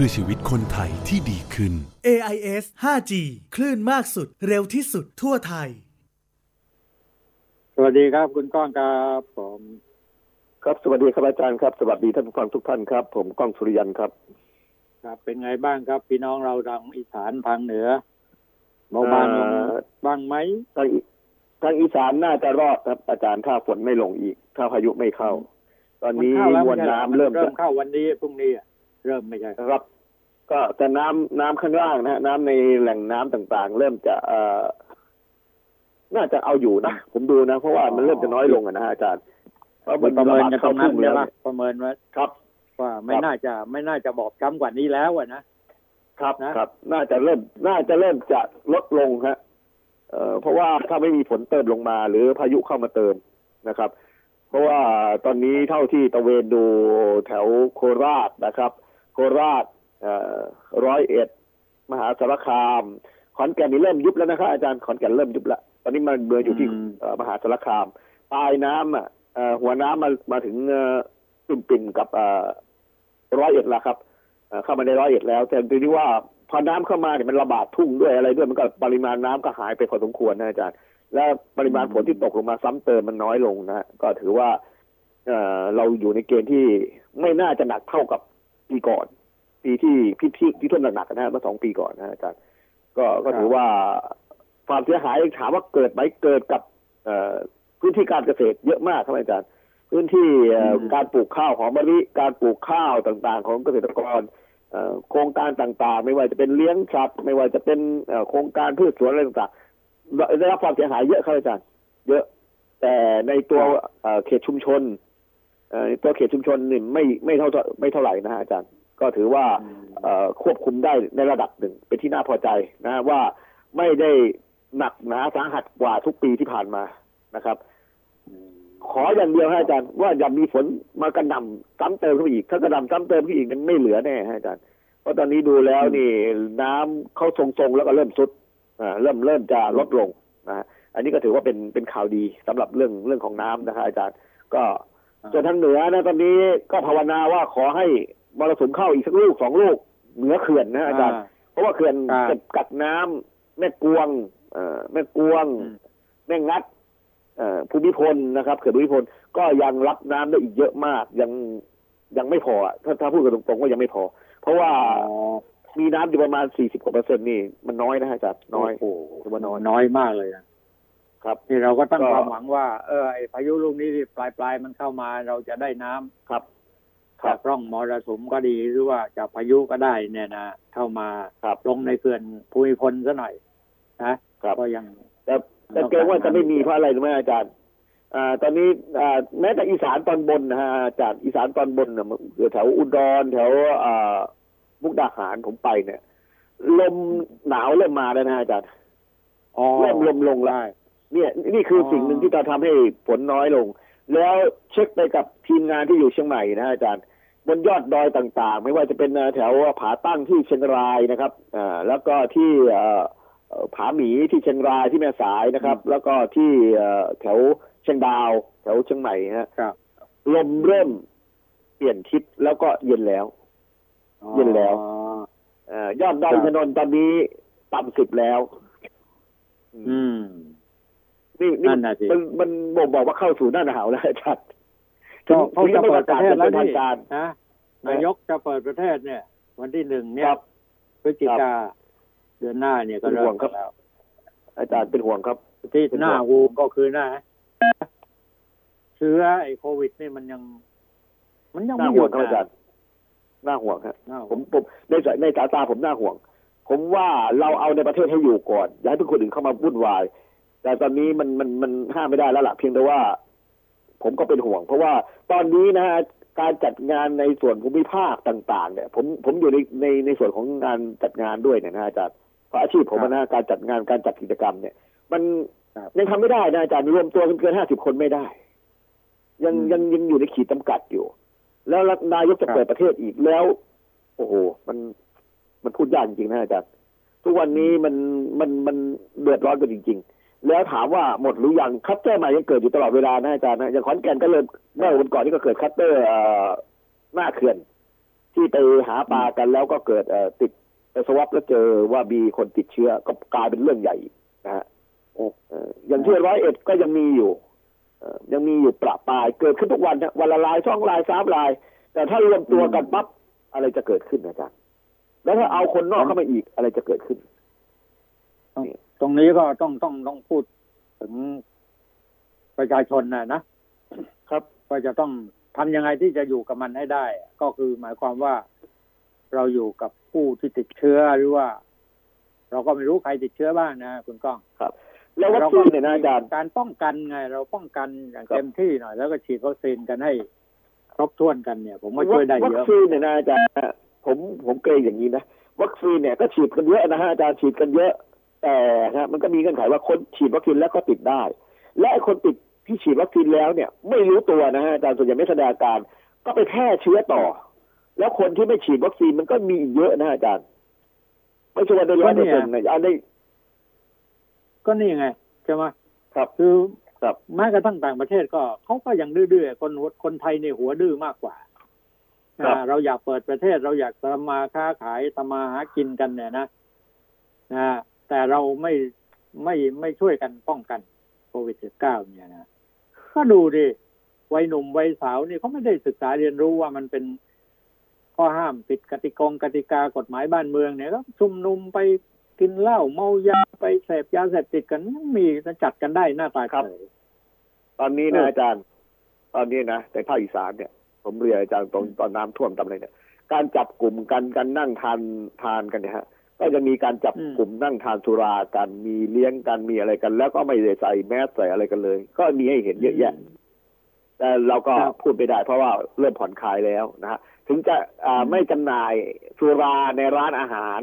พื่อชีวิตคนไทยที่ดีขึ้น AIS 5G คลื่นมากสุด เร็วที่สุดทั่วไทย สวัสดีครับคุณก้องครับผมครับสวัสดีครับอาจารย์ครับ สวัสดีท่านผู้ฟังทุกท่านครับ ผมก้องสุริยันครับ ครับ เป็นไงบ้างครับ พี่น้องเราทางอีสานทางเหนือเบาบางลงเอ่อบ้างไหมทางอีทางอีสานน่าจะรอดครับ อาจารย์ถ้าฝนไม่ลงอีก ถ้าพายุไม่เข้า ตอนนี้เข้าแล้วมวลน้ำเริ่มเริ่จะมเข้าวันนี้พรุ่งนี้อะ เริ่มไม่ใช่ครับ ก็แต่น้ำน้ำข้างล่างนะฮะน้ำในแหล่งน้ำต่างๆ เริ่มจะเอ่อน่าจะเอาอยู่นะผมดูนะ เพราะว่ามันเริ่มจะน้อยลงอะนะฮะอาจารย์เพราะมันประเมินกันตเข้ารงนั้ทุ่นงใช่แล้วไหมเนี่ยประเมินว่าครับ ว่าไม่ครับน่าจะไม่น่าจะบอกช้ำกว่านี้แล้วอะนะครับนะครับ น่าจะเริ่ม น่าจะเริ่มจะลดลงฮะเอ่อเพราะว่าถ้าไม่มีฝนเติมลงมา หรือพายุเข้ามาเติมนะครับ เพราะว่าตอนนี้เท่าที่ตะเวนดูแถวโคราชนะครับโค ราชเอ่อร้อยเอ็ด มหาสารคาม ขอนแก่นนี่เริ่มยุบแล้วนะครับอาจารย์ขอนแก่นเริ่มยุบแล้วตอนนี้มันเบืออยู่ที่อืมเอ่อมหาสารคามปลายน้ำอะเอ่อหัวน้ำมามาถึงเอ่อตุ่มปิ่นกับเอ่อร้อยเอ็ดแล้วครับเอ่อเข้ามาในร้อยเอ็ดแล้ว แต่ดูที่ว่าพอน้ำเข้ามาเนี่ยมันระบาดทุ่งด้วยอะไรด้วยมันก็ปริมาณน้ำก็หายไปพอสมควรนะอาจารย์ และปริมาณฝนที่ตกลงมาซ้ำเติมมันน้อยลงนะฮะก็ถือว่าเอ่อเราอยู่ในเกณฑ์ที่ไม่น่าจะหนักเท่ากับ ปีก่อน ปีที่พี่ที่ที่ท่วมหนักๆนะฮะเมื่อสองปีก่อนนะฮะอาจารย์ก็ก็ถือว่าความเสียหายถามว่าเกิดไหมเกิดกับเอ่อพื้นที่การเกษตรเยอะมากครับอาจารย์ พื้นที่เอ่ออมการปลูกข้าวหอมมะลิการปลูกข้าวต่างๆ ของเกษตรกรเอ่อโครงการต่างๆ ไม่ว่าจะเป็นเลี้ยงสัตว์ไม่ว่าจะเป็นเอ่อโครงการพืชสวนอะไรต่างๆได้รับความเสียหายเยอะครับอาจารย์ เยอะแต่ในตัวเอ่อเขตชุมชนเอ่อ ตัวเขตชุมชนนี่ไม่ไม่เท่าไม่เท่าไหร่นะฮะอาจารย์ ก็ถือว่าเอ่อควบคุมได้ในระดับหนึ่งเป็นที่น่าพอใจนะฮะว่าไม่ได้หนักหนาสาหัสกว่าทุกปีที่ผ่านมานะครับ ขออย่างเดียวฮะอาจารย์ ว่าอย่ามีฝนมากระหน่ำซ้ำเติมเข้าไปอีก ถ้ากระหน่ำซ้ำเติมเข้าไปอีกมันไม่เหลือแน่ฮะอาจารย์เพราะตอนนี้ดูแล้วนี่ น้ำเข้าทรงๆแล้วก็เริ่มซุดอ่าเริ่มเริ่มจะลดลงนะฮะอันนี้ก็ถือว่าเป็นเป็นข่าวดีสำหรับเรื่องเรื่องของน้ำนะครับอาจารย์ ก็ ส่วนทางเหนือนะตอนนี้ก็ภาวนาว่าขอให้มรสุมเข้าอีกสักลูกสองลูกเหนือเขื่อนนะอาจารย์เพราะว่าเขื่อนครับเก็บกักน้ำแม่กวงเอ่อแม่กวงอืมแม่งัดเอ่อภูมิพลนะครับเขื่อนภูมิพลก็ยังรับน้ำได้อีกเยอะมากยังยังไม่พออะถ้าถ้าพูดกันตรงๆว่ายังไม่พอ เพราะว่ามีน้ำอยู่ประมาณสี่สิบกว่าเปอร์เซ็นต์นี่มันน้อยนะฮะอาจารย์น้อยโอ้โหถือว่าน้อยน้อยมากเลยนะ ครับนี่เราก็ตั้งก็ความหวังว่า เออไอพายุลูกนี้ที่ปลายปลายๆมันเข้ามาเราจะได้น้ำครับคจารับกร่องมรสุมก็ดีหรือว่าจากพายุก็ได้เนี่ยนะเข้ามาครับลงในเขื่อนภูมิพลซะหน่อยนะครับก็ยังแต่แต่เกรงว่าจะไม่มีเพราะอะไรรู้ไหมอาจารย์อ่าตอนนี้อ่าแม้แต่อีสานตอนบนนะฮะอาจารย์อีสานตอนบนน่ะแถวอุดรแถวอ่ามุกดาหารผมไปเนี่ย ลมหนาวเริ่มมาแล้วนะฮะอาจารย์อ๋อเริ่มลมลงแล้วได้ เนี่ยนี่คือออสิ่งหนึ่งที่จะทำให้ฝนน้อยลง แล้วเช็คไปกับทีมงานที่อยู่เชียงใหม่นะฮะอาจารย์บนยอดดอยต่างๆ ไม่ว่าจะเป็นแถวผาตั้งที่เชียงรายนะครับอ่าแล้วก็ที่เอ่อเอ่อผาหมีที่เชียงรายที่แม่สายนะครับ แล้วก็ที่เอ่อแถวเชียงดาว แถวเชียงใหม่ฮะครับลมเริ่มเปลี่ยนทิศแล้วก็เย็นแล้ว เย็นแล้วอ๋อเอ่อยอดดอยครับถนนตอนนี้ต่ำสิบแล้ว อืม นี่นั่นี่นน่ะสิมันมันบ่งบอกว่าเข้าสู่หน้าหนาวแล้วอาจารย์ก็เขาจะเปิดประเทศแล้วถึงยังไม่ประกาศเป็นทานี่งการนะนายกจะเปิดประเทศเนี่ย วันที่หนึ่งเนี่คยรับพฤศจิกาเดือนหน้าเนี่ยก็เป็นเริ่ห่วมงครับแล้ว อาจารย์เป็นห่วงครับ ที่เป็นห่วงหน้าวูก็คือหน้าเชื้อไอ้โควิดนี่มันยัง มันยังน่าไม่หห่ยุวงดครับอาจารนะย์น่าห่วงครับน่าผห่วมงผมในสายในสายตาผมน่าห่วง ผมว่าเราเอาในประเทศให้อยู่ก่อน อย่าให้ทุกคนอื่นเข้ามาวุ่นวาย แต่ตอนนี้มันมันมันห้ามไม่ได้แล้วล่ะเพียงแต่ว่า ผมก็เป็นห่วง เพราะว่าตอนนี้นะฮะการจัดงานในส่วนภูมิภาคต่าง ๆ เนี่ยผมผมอยู่ในในในส่วนของงานจัดงานด้วยเนี่ยนะอาจารย์เพราะอาชีพผมอะนะการจัดงานการจัดกิจกรรมเนี่ย มันยังทำไม่ได้นะอาจารย์รวมตัวกันเกินห้าสิบคนไม่ได้ ยังยังยังอยู่ในขีดจำกัดอยู่ แล้วนายกจะเปิดประเทศอีกแล้ว โอ้โหมันมันพูดยากจริงๆนะอาจารย์ทุกวันนี้มันมันมันเดือดร้อนกันจริง ๆ แล้วถามว่าหมดหรือยัง cluster ใหม่ยังเกิดอยู่ตลอดเวลานะอาจารย์นะอย่างขอนแก่นก็เลยเมื่อวันก่อนนี่ก็เกิด cluster หน้าเขื่อน ที่ไปหาปลากันแล้วก็เกิดติดไป swab แล้วเจอว่ามีคนติดเชื้อก็กลายเป็นเรื่องใหญ่นะฮะอย่างที่ร้อยเอ็ดก็ยังมีอยู่ยังมีอยู่ประปรายเกิดขึ้นทุกวันนะวันละรายสองรายสามราย แต่ถ้ารวมตัวกันปั๊บอะไรจะเกิดขึ้นอาจารย์แล้วถ้าเอาคนนอกเข้ามาอีกอะไรจะเกิดขึ้น ตรงตรงนี้ก็ต้องต้องต้องพูดถึงประชาชนนะนะครับว่าจะต้องทำยังไงที่จะอยู่กับมันให้ได้ ก็คือหมายความว่าเราอยู่กับผู้ที่ติดเชื้อหรือว่า เราก็ไม่รู้ใครติดเชื้อบ้างนะคุณก้องแล้ววัคซีนเนี่ยนะอาจารย์การป้องกันไง เราป้องกันอย่างครับเต็มที่หน่อย แล้วก็ฉีดวัคซีนกันให้ครบถ้วนกันเนี่ย ผมว่าช่วยได้วัเยคอะซีนเนี่ยนะอาจารย์ผมผมเกรงอย่างนี้นะวัคซีนเนี่ยก็ฉีดกันเยอะนะฮะอาจารย์ฉีดกันเยอะ แต่ฮะมันก็มีเงื่อนไขว่าคนฉีดวัคซีนแล้วก็ติดได้ และไอ้คนติดที่ฉีดวัคซีนแล้วเนี่ย ไม่รู้ตัวนะฮะอาจารย์ส่วนใหญ่ไม่แสดงอาการ ก็ไปแพร่เชื้อต่อ แล้วคนที่ไม่ฉีดวัคซีนมันก็มีอีกเยอะนะอาจารย์ ไม่ใช่ว่าได้ร้อยเปอร์เซ็นต์นะเอาได้ก็นี่ไงใช่ไหมครับคือครับแม้กระทั่งต่างประเทศก็เขาก็ยังดื้อๆคนคนไทยในยหัวดื้อมากกว่าครับอ่าเราอยากเปิดประเทศเราอยากทำมาค้าขายทำมาหากินกันเนี่ยนะนะ แต่เราไม่ไม่ไม่ช่วยกันป้องกันโควิดสิบเก้าเนี่ยนะก็ดูดิวัยหนุ่มวัยสาวนี่เขาไม่ได้ศึกษาเรียนรู้ว่ามันเป็นข้อห้ามผิดกติกงกติกากฎหมายบ้านเมืองเนี่ยก็ชุมนุมไปกินเหล้าเมายาไปเสพยาเสพติดกันมันมีจัดกันได้หน้าตาครับเฉยตอนนี้เอนะอออาจารย์ ตอนนี้นะในภาคอีสานเนี่ย ผมเรียนอาจารย์ตรงตอนน้ำท่วมตำอะไรเนี่ย การจับกลุ่มกันกันนั่งทานทานกันเนี่ยฮะ ก็จะมีการจับกลุ่มนั่งทานสุรากันมีเลี้ยงกันมีอะไรกัน แล้วก็ไม่ได้ใส่แมสใส่อะไรกันเลย ก็มีให้เห็นเยอะแยะแต่เราก็ครับพูดไม่ได้ เพราะว่าเริ่มผ่อนคลายแล้วนะฮะถึงจะอ่าไม่จำหน่ายสุราในร้านอาหาร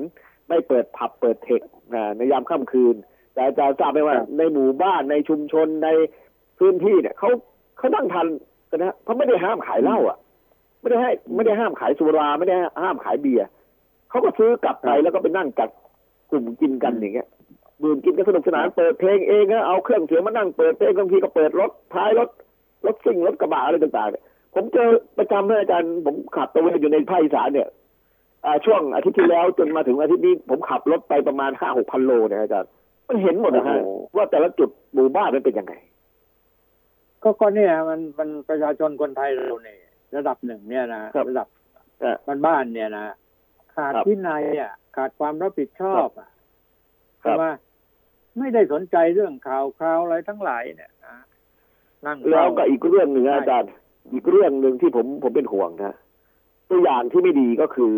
ไม่เปิดผับเปิดเทคนะในยามค่ำคืน แต่อาจารย์ทราบไหมว่าในหมู่บ้านในชุมชนในพื้นที่เนี่ยเขาเขานั่งทานกันนะเพราะไม่ได้ห้ามขายเหล้าอะ ไม่ได้ให้ไม่ได้ห้ามขายสุราไม่ได้ห้ามขายเบียร์ เขาก็ซื้อกลับไปแล้วก็ไปนั่งจัดกลุ่มกินกันอย่างเงี้ยดื่มกินกันสนุกสนานเปิดเพลงเองนะเอาเครื่องเสียงมานั่งเปิดเพลงบางทีก็เปิดรถท้ายรถรถซิ่งรถกระบะอะไรต่างๆเนี่ยผมเจอประจำเลยอาจารย์ผมขับตระเวนอยู่ในภาคอีสานเนี่ยอ่าช่วงอาทิตย์ที่แล้วจนมาถึงอาทิตย์นี้ผมขับรถไปประมาณห้าหกพันโลเนี่ยอาจารย์มันเห็นหมดนะฮะโอ้โหว่าแต่ละจุดหมู่บ้านมันเป็นยังไง ก็ก็เนี่ยมันมันประชาชนคนไทยเราเนี่ยระดับหนึ่งเนี่ยนะครับระดับเออบ้านๆเนี่ยนะ ขาดครับวินัยอะ ขาดความรับผิดชอบอะครับใช่ไหมไม่ได้สนใจเรื่องข่าวคราวอะไรทั้งหลายเนี่ยนะนั่งแล้วก็เฝ้าอีกเรื่องหนึ่งนะอาจารย์ อีกเรื่องหนึ่งที่ผมผมเป็นห่วงนะตัวอย่างที่ไม่ดีก็คือ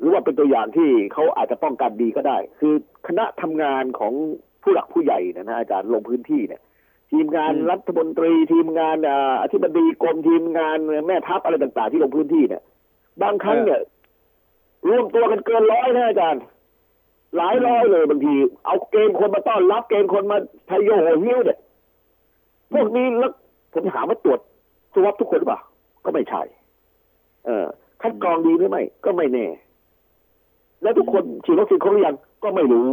หรือว่าเป็นตัวอย่างที่เขาอาจจะป้องกันดีก็ได้ คือคณะทำงานของผู้หลักผู้ใหญ่นะนะอาจารย์ลงพื้นที่เนี่ยทีมงานรัฐมนตรีทีมงานอ่าอธิบดีกรมทีมงานแม่ทัพอะไรต่าง ๆ ที่ลงพื้นที่เนี่ย บางครั้งเนี่ย รวมตัวกันเกินร้อยนะอาจารย์หลายร้อยเลยบางที เอาเกณฑ์คนมาต้อนรับเกณฑ์คนมาทยโยโหหิ้วเนี่ยพวกนี้แล้วผมถามว่าตรวจสวอปทุกคนหรือเปล่าก็ไม่ใช่ เออคัดกรองดีหรือไม่ ก็ไม่แน่ แล้วทุกคนฉีดวัคซีนครบหรือยังก็ไม่รู้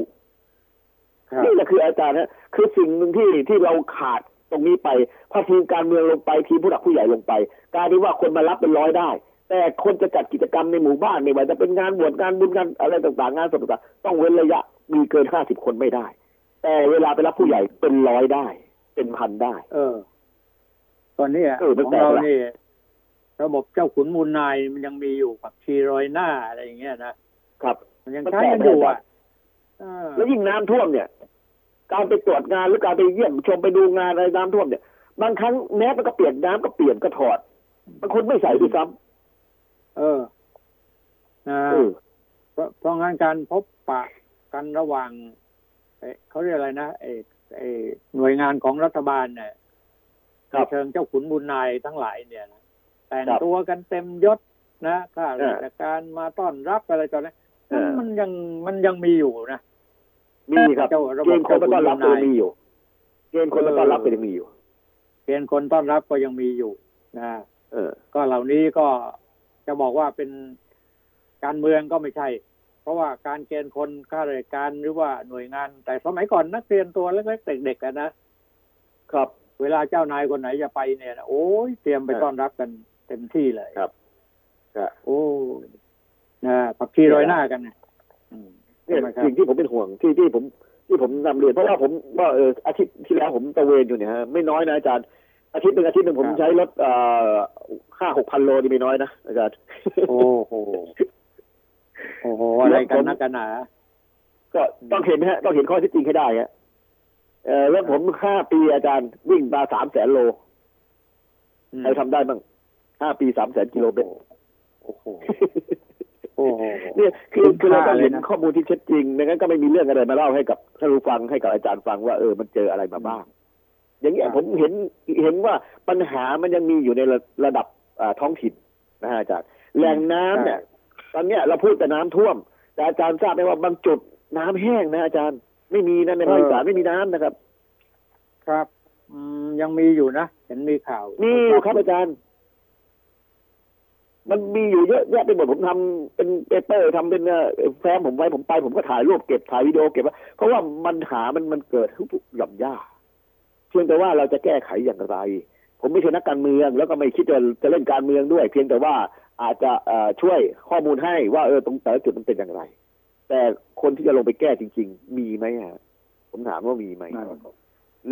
ครับนี่แหละคืออาจารย์นะคือสิ่งหนึ่งที่ที่เราขาดตรงนี้ไปพอทีมการเมืองลงไปทีมผู้หลักผู้ใหญ่ลงไปกลายเป็นว่าคนมารับเป็นร้อยได้ แต่คนจะจัดกิจกรรมในหมู่บ้านไม่ว่าจะเป็นงานบวชงานบุญงานอะไรต่างๆ งานศพต่างๆต้องเว้นระยะมีเกินห้าสิบคนไม่ได้ แต่เวลาไปรับผู้ใหญ่เป็นร้อยได้ เป็นพันได้ เออ ตอนนี้อะเออมันของแปลกเราละนี่ระบบเจ้าขุนมูลนายมันยังมีอยู่ผักชีรอยหน้าอะไรอย่างเงี้ยนะครับ มันยังมันใช้แปลกกันอยู่ไหมอะอาจารย์เออแล้วยิ่งน้ำท่วมเนี่ย การไปตรวจงานหรือการไปเยี่ยมชมไปดูงานอะไรน้ำท่วมเนี่ยบางครั้งแมสมันก็เปลี่ยนน้ำก็เปลี่ยนก็ถอดบางคนไม่ใส่ด้วยซ้ เออนะำเออเพราะเพราะงั้นการพบปะกันระหว่างเอ่อเขาเรียกอะไรนะไอ้ไอ้หน่วยงานของรัฐบาลเนี่ยครับในเชิงเจ้าขุนบุญนายทั้งหลายเนี่ยนะแต่งครับตัวกันเต็มยศนะข้าเออราชการมาต้อนรับอะไรตอนนี้นเออมันยังมันยังมีอยู่นะมีครับเจ้าระบบเกณฑ์คนมาต้อนรับก็เจ้าขุนนายยังมีอยู่เกณฑ์คนมาต้อนรับก็ยังมีอยู่เกณฑ์คนต้อนรับก็ยังมีอยู่นะเออก็เหล่านี้ก็ จะบอกว่าเป็นการเมืองก็ไม่ใช่ เพราะว่าการเกณฑ์คนข้าราชการหรือว่าหน่วยงาน แต่สมัยก่อนนักเรียนตัวเล็กๆเด็กๆอะนะครับเวลาเจ้านายคนไหนจะไปเนี่ยนะโอ้ยเตรียมไปเออต้อนรับกันเต็มที่เลยครับครับโอ้ยนะผักชีโรยหน้ากันนะอืมเนี่ยทำไมครับสิ่งที่ผมเป็นห่วงที่ที่ผมที่ผมนำเรียนเพราะว่าผมว่าเอออาทิตย์ที่แล้วผมตระเวนอยู่เนี่ยฮะไม่น้อยนะอาจารย์ อาทิตย์หนึ่งอาทิตย์หนึ่งผมใช้รถเอ่อห้าหกพันโลนี่ไม่น้อยนะอาจารย์โอ้โหโอ้โหอะไรกันนักกันหนา ก็ต้องเห็นฮะ ต้องเห็นข้อเท็จจริงให้ได้ฮะเออแล้วผมห้าปีอาจารย์วิ่งมาสามแสนโลอืมใครทำได้บ้างห้าปีสามแสนกิโลเมตรโอ้โหโอ้โหเนี่ยคือคุ้มคือเราต้องค่าเลยเห็นนะข้อมูลที่เท็จจริงไม่งั้นก็ไม่มีเรื่องอะไรมาเล่าให้กับท่านผู้ฟังให้กับอาจารย์ฟังว่าเออมันเจออะไรมาบ้าง อย่างเงี้ยผมเห็นเห็นว่าปัญหามันยังมีอยู่ในระระดับอ่าท้องถิ่นนะฮะอาจารย์แหล่งน้ำเนี่ย ตอนเนี้ยเราพูดแต่น้ำท่วม แต่อาจารย์ทราบไหมว่าบางจุดน้ำแห้งนะอาจารย์ไม่มีนะในภาคอีสานไม่มีน้ำนะครับ ครับอืมยังมีอยู่นะเห็นมีข่าวมีอยู่ครับอาจารย์ มันมีอยู่เยอะแยะไปหมดผมทำเป็นเปเปอร์ทำเป็นเอ่อแฟ้มผมไว้ผมไป ผมก็ถ่ายรูปเก็บถ่ายวิดีโอเก็บไว้เพราะว่ามันหามันมันเกิดทุกหย่อมย่าเพียงแต่ว่าเราจะแก้ไขอย่างไร ผมไม่ใช่นักการเมือง แล้วก็ไม่คิดจะจะเล่นการเมืองด้วย เพียงแต่ว่าอาจจะช่วยข้อมูลให้ว่าเออตรงแต่ละจุดมันเป็นอย่างไร แต่คนที่จะลงไปแก้จริง ๆ มีไหมฮะผมถามว่ามีไหม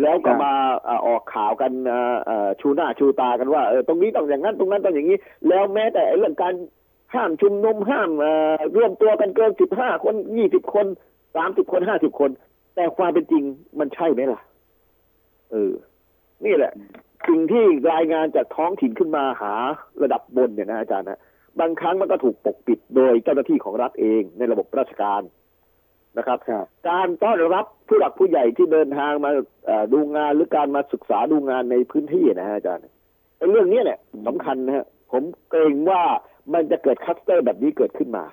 แล้วก็มาอออกข่าวกันชูหน้าชูตากันว่าเออตรงนี้ต้องอย่างนั้น ตรงนั้นต้องอย่างนี้ แล้วแม้แต่เรื่องการห้ามชุมนุมห้ามเอ่อรวมตัวกันเกินสิบห้าคนยี่สิบคนสามสิบคนห้าสิบคน แต่ความเป็นจริงมันใช่ไหมล่ะ เออ นี่แหละ สิ่งที่รายงานจากท้องถิ่นขึ้นมาหาระดับบนเนี่ยนะอาจารย์นะบางครั้งมันก็ถูกปกปิดโดยเจ้าหน้าที่ของรัฐเองในระบบราชการนะครับครับการต้อนรับผู้หลักผู้ใหญ่ที่เดินทางมาเอ่อดูงานหรือการมาศึกษาดูงานในพื้นที่นะฮะอาจารย์ไอ้เรื่องนี้เนี่ยสำคัญนะฮะผมเกรงว่ามันจะเกิดคลัสเตอร์แบบนี้เกิดขึ้นมา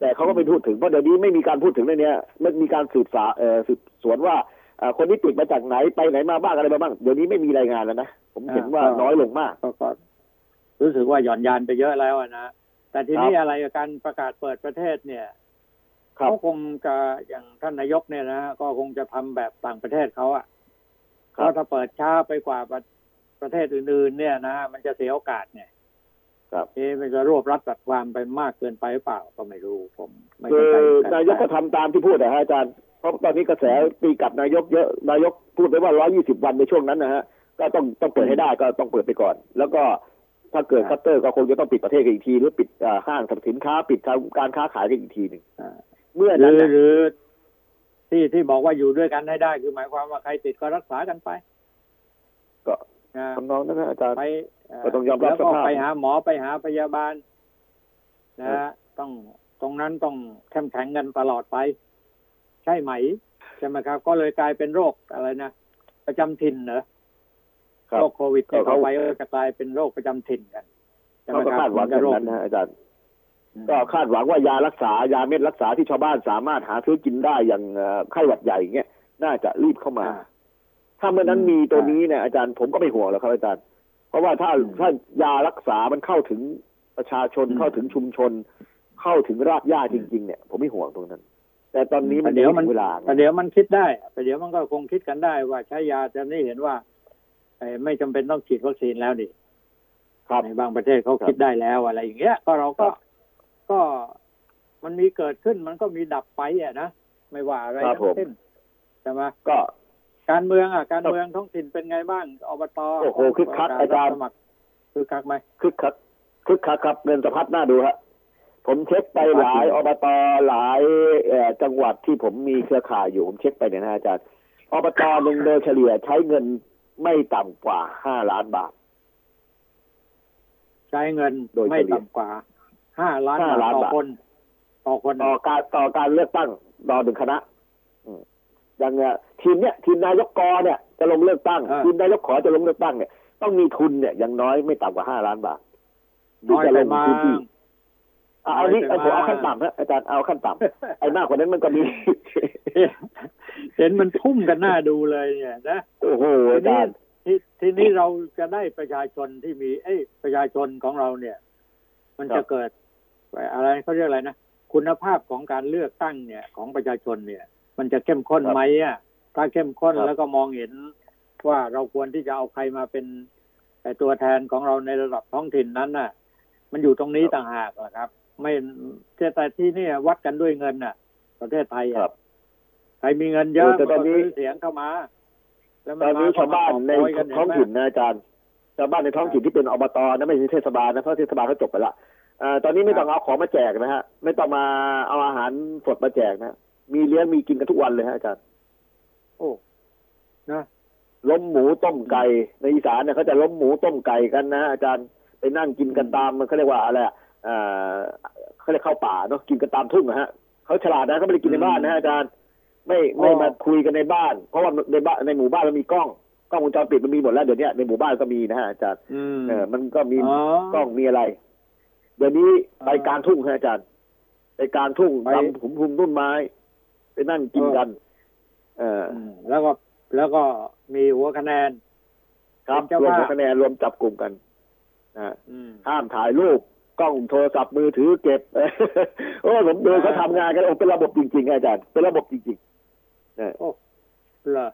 แต่เขาก็ไม่พูดถึงเพราะเดี๋ยวนี้ไม่มีการพูดถึงเรื่องเนี้ยมันมีการสืบสาเอ่อสืบสวนว่าอ่า คนที่ติดมาจากไหนไปไหนมาบ้างอะไรมาบ้างเดี๋ยวนี้ไม่มีรายงานแล้วนะผมเห็นว่าอ่าก็น้อยลงมากก็ก็รู้สึกว่าหย่อนยานไปเยอะแล้วอะนะแต่ทีนี้ครับอะไรกับการประกาศเปิดประเทศเนี่ยครับเขาคงจะอย่างท่านนายกเนี่ยนะก็คงจะทำแบบต่างประเทศเขาอะครับเพราะถ้าเปิดช้าไปกว่าประประเทศอื่นๆ เนี่ยนะมันจะเสียโอกาสเนี่ยครับเอ๊ะมันจะรวบรัดตัดความไปมากเกินไปหรือเปล่าก็ไม่รู้ผม ไม่คืเข้าอใจเหมือนนายกกัก็นทำตามที่พูดนะฮะอาจารย์เพ ราะตอนนี้กระแสตีกลับนายกเยอะนายกพูดไปว่า120วันในช่วงนั้นนะฮะก็ต้องต้องเปิดให้ได้ก็ต้องเปิดไปก่อน แล้วก็ถ้าเกิดคัตเตอร์ก็คงจะต้องปิดประเทศกันอีกที หรือปิดอ่าห้างสรรพสินค้า ปิดการค้าขายกันอีกทีหนึ่งอ่าเมื่อหรืนั้นอน่ะหรือที่ที่บอกว่าอยู่ด้วยกันให้ได้ คือหมายความว่าใครติดก็รักษากันไป ก็นะทำนองนั้นนะอาจารย์ไปเก็ต้องยอมรับแล้วก็สภาพไปหาหมอไปหาพยาบาลนะฮะต้องตรงนั้นต้องเข้มแข็งกันตลอดไป ใช่ไหมใช่ไหมครับ ก็เลยกลายเป็นโรคอะไรนะประจำถิ่นเหรอครับโรคโควิดเนี่ยก็เขาต่อไปก็จะกลายเป็นโรคประจำถิ่นกันใช่ไหมเขาก็ครับคาดหวังอย่างนั้นนะฮะอาจารย์ก็คาดหวังว่ายารักษายาเม็ดรักษาที่ชาวบ้านสามารถหาซื้อกินได้อย่างเอ่อไข้หวัดใหญ่อย่างเงี้ยน่าจะรีบเข้ามาอ่าถ้าเมื่อนั้นอืมมีตัวนี้เนี่ยอาจารย์ผมก็ไม่ห่วงแล้วครับอาจารย์ เพราะว่าถ้าอืมถ้ายารักษามันเข้าถึงประชาชนอืมเข้าถึงชุมชน เข้าถึงรากหญ้าจริง ๆ เนี่ย ผมไม่ห่วงตรงนั้น แต่ตอนนี้มันแต่เดี๋ยวมันงไถึงเวลาแต่เดี๋ยวมันคิดได้แต่เดี๋ยวมันก็คงคิดกันได้ว่าใช้ยาจะนี่เห็นว่าเอ่อไม่จำเป็นต้องฉีดวัคซีนแล้วดิครับในบางประเทศเขาครับคิดได้แล้วอะไรอย่างเงี้ย ก็เราก็ครับก็มันมีเกิดขึ้นมันก็มีดับไปอะนะไม่ว่าอะไรครับทั้งสิ้นใช่ไหมก็การเมืองอะ การเมืองท้องถิ่นเป็นไงบ้างอบตโอ้โหคึกคักอาจารย์สมัครคือคักไหมคึกคักคึกคักครับเงินสะพัดน่าดูฮะ ผมเช็คไปหลายอบตหลายเอ่อจังหวัดที่ผมมีเครือข่ายอยู่ผมเช็คไปเนี่ยนะอาจารย์อบตหนึ่งโดยเฉลี่ยใช้เงินไม่ต่ำกว่าห้าล้านบาท ใช้เงินโดยเฉลี่ยไม่ต่ำกว่าห้าล้านห้าบาทล้านต่อบาทคนต่อคนต่อการต่อการเลือกตั้งต่อหนึ่งคณะอืมอย่างเนี้ยทีมเนี้ยทีมนายกกเนี่ยจะลงเลือกตั้งทีมนายกขอจะลงเลือกตั้งเนี่ยต้องมีทุนเนี่ยอย่างน้อยไม่ต่ำกว่าห้าล้านบาทน้อยไปมากที่จะลงพื้นที่อะ เอานี้น้อยไปเอาผมเอามากขั้นต่ำนะอาจารย์เอาขั้นต่ำไอ้มากกว่านั้นมันก็มีเห็นมันทุ่มกันหน้าดูเลยเนี่ยนะโอ้โหทีอานี้จารย์ทีทีนี้เราจะได้ประชาชนที่มี เอ้ยประชาชนของเราเนี่ย มันครัจะบเกิดอะไรเขาเรียกอะไรนะคุณภาพของการเลือกตั้งเนี่ย ของประชาชนเนี่ย มันจะเข้มข้นไหมอะถ้าเข้มข้นครับแล้วก็มองเห็นว่าเราควรที่จะเอาใครมาเป็นเอ่อตัวแทนของเราในระดับท้องถิ่นนั้นน่ะ มันอยู่ตรงนี้ต่างหากอะครับ ไม่แต่ที่นี่วัดกันด้วยเงินน่ะ ประเทศไทยครัอะบใครมีเงินเยอะโอ้แต่ตอนนี้มัก็ซื้เสียงเข้ามาแล้วมัตอนนี้มชาวบ้านในก็มากอบโกยกัเห็ท้องไหมถิ่นนะอาจารย์ชาวบ้านในท้องถิ่นที่เป็นอบตนะไม่ใช่เทศบาลนะเพราะเทศบาลเขาจบไปละเอ่อตอนนี้ไม่ต้องเอาของมาแจกนะฮะ ไม่ต้องมาเอาอาหารสดมาแจกนะมีเลี้ยงมีกินกันทุกวันเลยฮะอาจารย์โอ้นะล้มหมูต้มไก่ในอีสานเนี่ยเขาจะล้มหมูต้มไก่กันนะอาจารย์ไปนั่งกินกันตามมันเขาเรียกว่าอะไรอะ เอ่อเขาเรียกเข้าป่าเนาะกินกันตามทุ่งนะฮะเขาฉลาดนะเขาไม่ได้กินในบ้านนะฮะอาจารย์ไม่ไม่มาคุยกันในบ้าน เพราะว่าในบ้านในหมู่บ้านมันมีกล้องกล้องวงจรปิดมันมีหมดแล้วเดี๋ยวนี้ในหมู่บ้านก็มีนะฮะอาจารย์อืมเออมันก็มีอ๋อกล้องมีอะไร เดี๋ยวนี้ไปอ่ากลารทุ่งฮะอาจารย์ไปกลารทุ่งไปตำผมพุมต้นไม้ ไปนั่งกินกัน เอออืมแล้วก็แล้วก็มีหัวคะแนนครับเป็นเจ้ารวมภาพคะแนนรวมจับกลุ่มกันนะฮะอืมห้ามถ่ายรูป กล้องโทรศัพท์มือถือเก็บโอ้ผมดูเขาทำงานกันโอ้เป็นระบบจริง ๆ อาจารย์เป็นระบบจริงๆนะเหรอ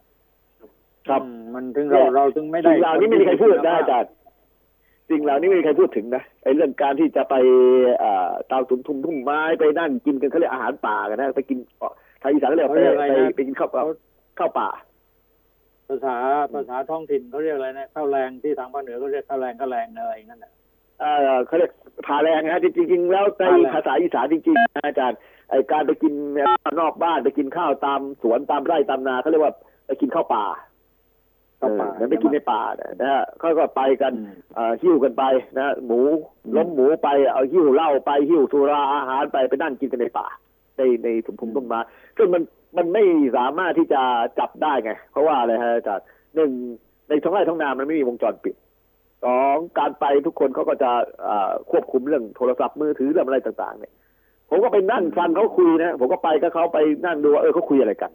ครับอืมมันถึงเราเราถึงไม่ได้สิ่งเหล่านี้ไม่มีใครพูดนะอาจารย์สิ่งเหล่านี้ไม่มีใครพูดถึงนะไอ้เรื่องการที่จะไปอ่าตามทุ่มทุ่มทุ่งไม้ไปนั่นกินกันเขาเรียกอาหารป่ากันนะไปกินทางอีสานเขาเรียกเขาไปเรียกอะไรไปนะไปกินข้าวเขาข้าวป่าภาษาภาษาท้องถิ่นเขาเรียกอะไรนะข้าวแรงที่ทางภาคเหนือเขาเรียกข้าวแรงข้าวแรงอะไรอย่างนั้นน่ะเอ่อ เขาเรียกผาแรงนะฮะจริง ๆ แล้วในผาแรงภาษาอีสานจริงๆนะอาจารย์ไอการไปกินนอกบ้านไปกินข้าวตามสวนตามไร่ตามนาเขาเรียกว่าไปกินข้าวป่าข้าวป่าเออเหมือนไปกินในป่าเนี่ยนะฮะเขาก็ไปกันอืมเอ่อหิ้วกันไปนะหมูล้มหมูไปเอาหิ้วเหล้าไปหิ้วสุราอาหารไปไปนั่งกินกันในป่า ในในสมภูมิต้นไม้ซึ่งมันมันไม่สามารถที่จะจับได้ไง เพราะว่าอะไรฮะอาจารย์หนึ่งในท้องไร่ท้องนามันไม่มีวงจรปิด สองการไปทุกคนเขาก็จะควบคุมเรื่องโทรศัพท์มือถือเรื่องอะไรต่าง ๆ เนี่ย ผมก็ไปนั่งฟังเขาคุยนะผมก็ไปก็เขาไปนั่งดูว่าเออเขาคุยอะไรกัน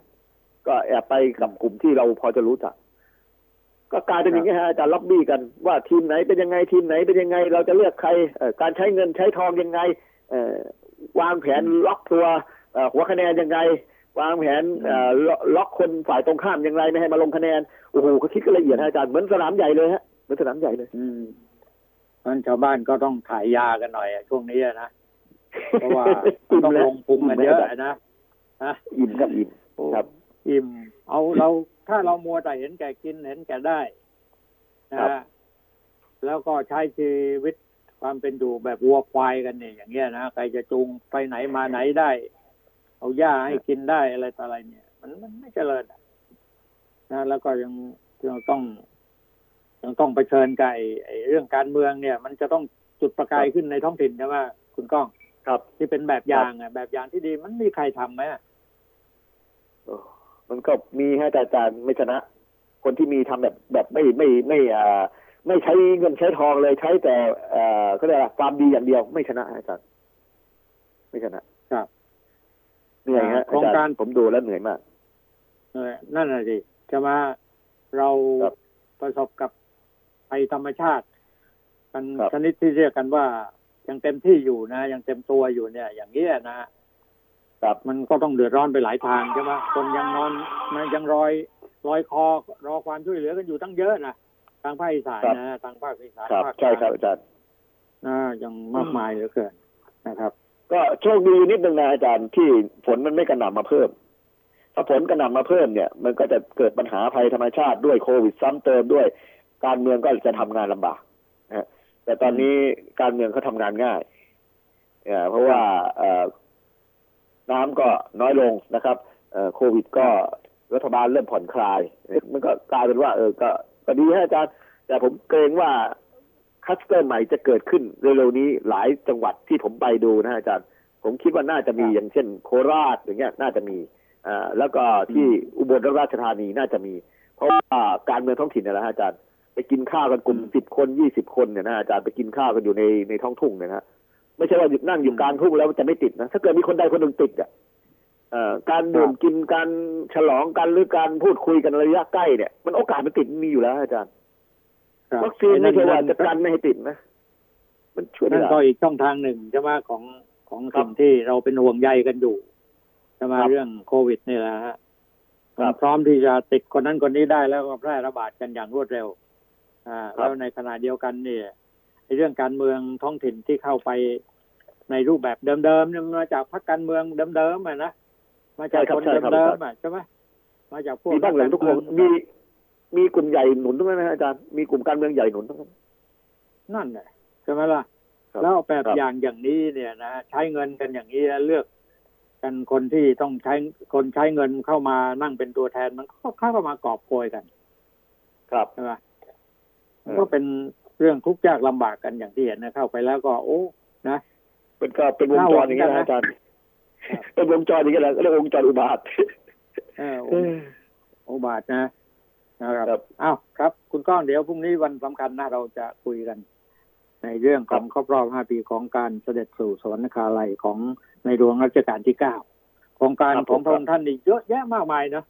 ก็แอบไปกับกลุ่มที่เราพอจะรู้จัก ก็กลายเป็นอย่างนี้ฮะอาจารย์ล็อบบี้กันว่าทีมไหนเป็นยังไงทีมไหนเป็นยังไง เราจะเลือกใครการใช้เงินใช้ทองยังไงวางแผนล็อกตัวหัวคะแนนยังไงวางแผนล็อกคนฝ่ายตรงข้ามอย่างไรไม่ให้มาลงคะแนนโอ้โหเขาคิดกันละเอียดอาจารย์เหมือนสนามใหญ่เลยฮะ เหมือนสนามใหญ่เลย อืมเพราะฉะนั้นชาวบ้านก็ต้องถ่ายยากันหน่อยอะช่วงนี้อะนะเพราะว่าอิ่มต้องแล้วลงพุงกันเยอะอะนะนะอิ่มครับอิ่มครับ อิ่ม เอาเราถ้าเรามัวแต่เห็นแก่กินเห็นแก่ได้นะครับฮะแล้วก็ใช้ชีวิตความเป็นอยู่แบบวัวควายกันเนี่ยอย่างเงี้ยนะใครจะจูงไปไหนมาไหนได้ เอาหญ้าให้กินได้อะไรต่ออะไรเนี่ย มันมันไม่เจริญอะนะแล้วก็ยังยังต้อง ยังต้องไปเชิญกับไอ้เรื่องการเมืองเนี่ย มันจะต้องจุดประกายขึ้นในท้องถิ่นใช่ไหมคุณก้องครับ ที่เป็นแบบอย่างอะ แบบอย่างที่ดีมันมีใครทำไหมมันก็มีฮะแต่อาจารย์ไม่ชนะ คนที่มีทำแบบแบบไม่ไม่ไม่อ่าไม่ใช้เงินใช้ทองเลยใช้แต่เอ่อก็เรียกความดีอย่างเดียวไม่ชนะอาจารย์ไม่ชนะครับเหนื่อยฮะโครงการผมดูแล้วเหนื่อยมากเออนั่นน่ะสิจะมาเรารประสบกับ ภัยธรรมชาติกันครับชนิดที่เรียกกันว่ายังเต็มที่อยู่นะยังเต็มตัวอยู่เนี่ย อย่างนี้ยนะครับมันก็ต้องเดือดร้อนไปหลายทางใช่ไหมคนยังนอนมันยังรอยรอยคอรอความช่วยเหลือกันอยู่ตั้งเยอะนะทางภาคอีสานครับนะทางภาคอีสานครับภาคกใช่ลางครับอาจารย์นะยังมากมายเหลือเกินนะครับ ก็โชคดีนิดนึงนะอาจารย์ที่ฝนมันไม่กระหน่ำมาเพิ่มถ้าฝนกระหน่ำมาเพิ่มเนี่ย มันก็จะเกิดปัญหาภัยธรรมชาติด้วยโควิดซ้ำเติมด้วย การเมืองก็จะทำงานลำบากนะฮะแต่ตอนนี้การเมืองเขาทำงานง่ายเอ่อเพราะว่าเอ่อน้ำก็น้อยลงนะครับเอ่อโควิดก็รัฐบาลเริ่มผ่อนคลาย มันก็กลายเป็นว่า เออก็ก็ดีฮะอาจารย์ แต่ผมเกรงว่าคลัสเตอร์ใหม่จะเกิดขึ้นเร็วๆนี้หลายจังหวัดที่ผมไปดูนะฮะอาจารย์ ผมคิดว่าน่าจะมีครับอย่างเช่น โคราชอย่างเงี้ย น่าจะมีอ่าแล้วก็ที่อุบลราชธานีน่าจะมี เพราะว่าการเมืองท้องถิ่นนะฮะอาจารย์ ไปกินข้าวกันกลุ่มสิบคนยี่สิบคนเนี่ยนะอาจารย์ไปกินข้าวกันอยู่ในในท้องทุ่งเนี่ยนะไม่ใช่ว่าหยุดนั่งอยู่กลางทุ่งแล้วจะไม่ติดนะถ้าเกิดมีคนใดคนหนึ่งติดอะเอ่อการดื่มกินการฉลองกันหรือการพูดคุยกันระยะใกล้เนี่ย มันโอกาสมันติดมีอยู่แล้วฮะอาจารย์ครับวัคซีนไม่ใช่ว่านั่นจะกันไม่ให้ติดนะมันช่วยไม่นั่นได้ก็อีกช่องทางหนึ่งใช่ไหมของของครับสิ่งที่เราเป็นห่วงใยกันอยู่ใช่ไหมครับเรื่องโควิดนี่แหละฮะครับพร้อมที่จะติดคนนั้นคนนี้ได้แล้วก็แพร่ระบาดกันอย่างรวดเร็วอ่าครับ แล้วในขณะเดียวกันเนี่ยไอ้เรื่องการเมืองท้องถิ่นที่เข้าไปในรูปแบบเดิมๆเนี่ยมาจากพรรคการเมืองเดิมๆอะนะมาจากใช่ครับคนใช่ครับเดิมๆอะใช่ไหมมาจากพวกมีบ้างหลังทุกคนกการมีเองมีกลุ่มใหญ่หนุนทั้งนั้นนะอาจารย์มีกลุ่มการเมืองใหญ่หนุนทั้งนั้นนั่นแหละใช่ไหมล่ะครับแล้วแบบครับอย่างอย่างนี้เนี่ยนะใช้เงินกันอย่างนี้แล้วเลือกกันคนที่ต้องใช้คนใช้เงินเข้ามานั่งเป็นตัวแทนมันก็เข้ามากอบโกยกัน ครับใช่ไหมเออ ก็เป็นเรื่องทุกข์ยากลำบากกันอย่างที่เห็นนะเข้าไปแล้วก็ โอ้นะเป็นก็เป็นวงจรอย่างเงี้ยนะอาจารย์ครับเป็นวงจรอย่างเงี้ยแหละเรียกวงจรอุบาทเออโอ้โอบาทนะนะครับครับอ้าวครับ คุณก้องเดี๋ยวพรุ่งนี้วันสำคัญนะเราจะคุยกัน ในเรื่องของครบรอบ 5 ปีของการเสด็จสู่สวรรคาลัยของในหลวงรัชกาลที่ 9 โครงการครับของพระผมองค์ท่านนี่เยอะแยะมากมายเนอะ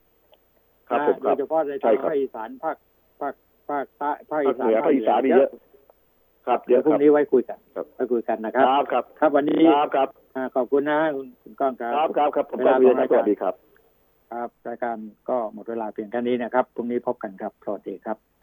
ครับนะผมคโดรับยเฉพาะในใช่ทางครับภาคอีสานภาคภาค ภาคใต้ภาคภาอีคสาเหนนือภาคอีสานนี่เยอะ ครับเยเดี๋ยวอะพรุ่คงรับนี้ไว้คุยกันครับไว้คุยกันนะคครับรับ ครับ ครับวันนี้ครับครับอ่าขอบคุณนะคุณคุณก้องครับครับครับครับผมเวก็ลาเรียนของรายสการวัสดีครับ ครับรายการก็หมดเวลาเพียงแค่นี้นะครับพรุ่งนี้พบกันครับสวัสดีครับ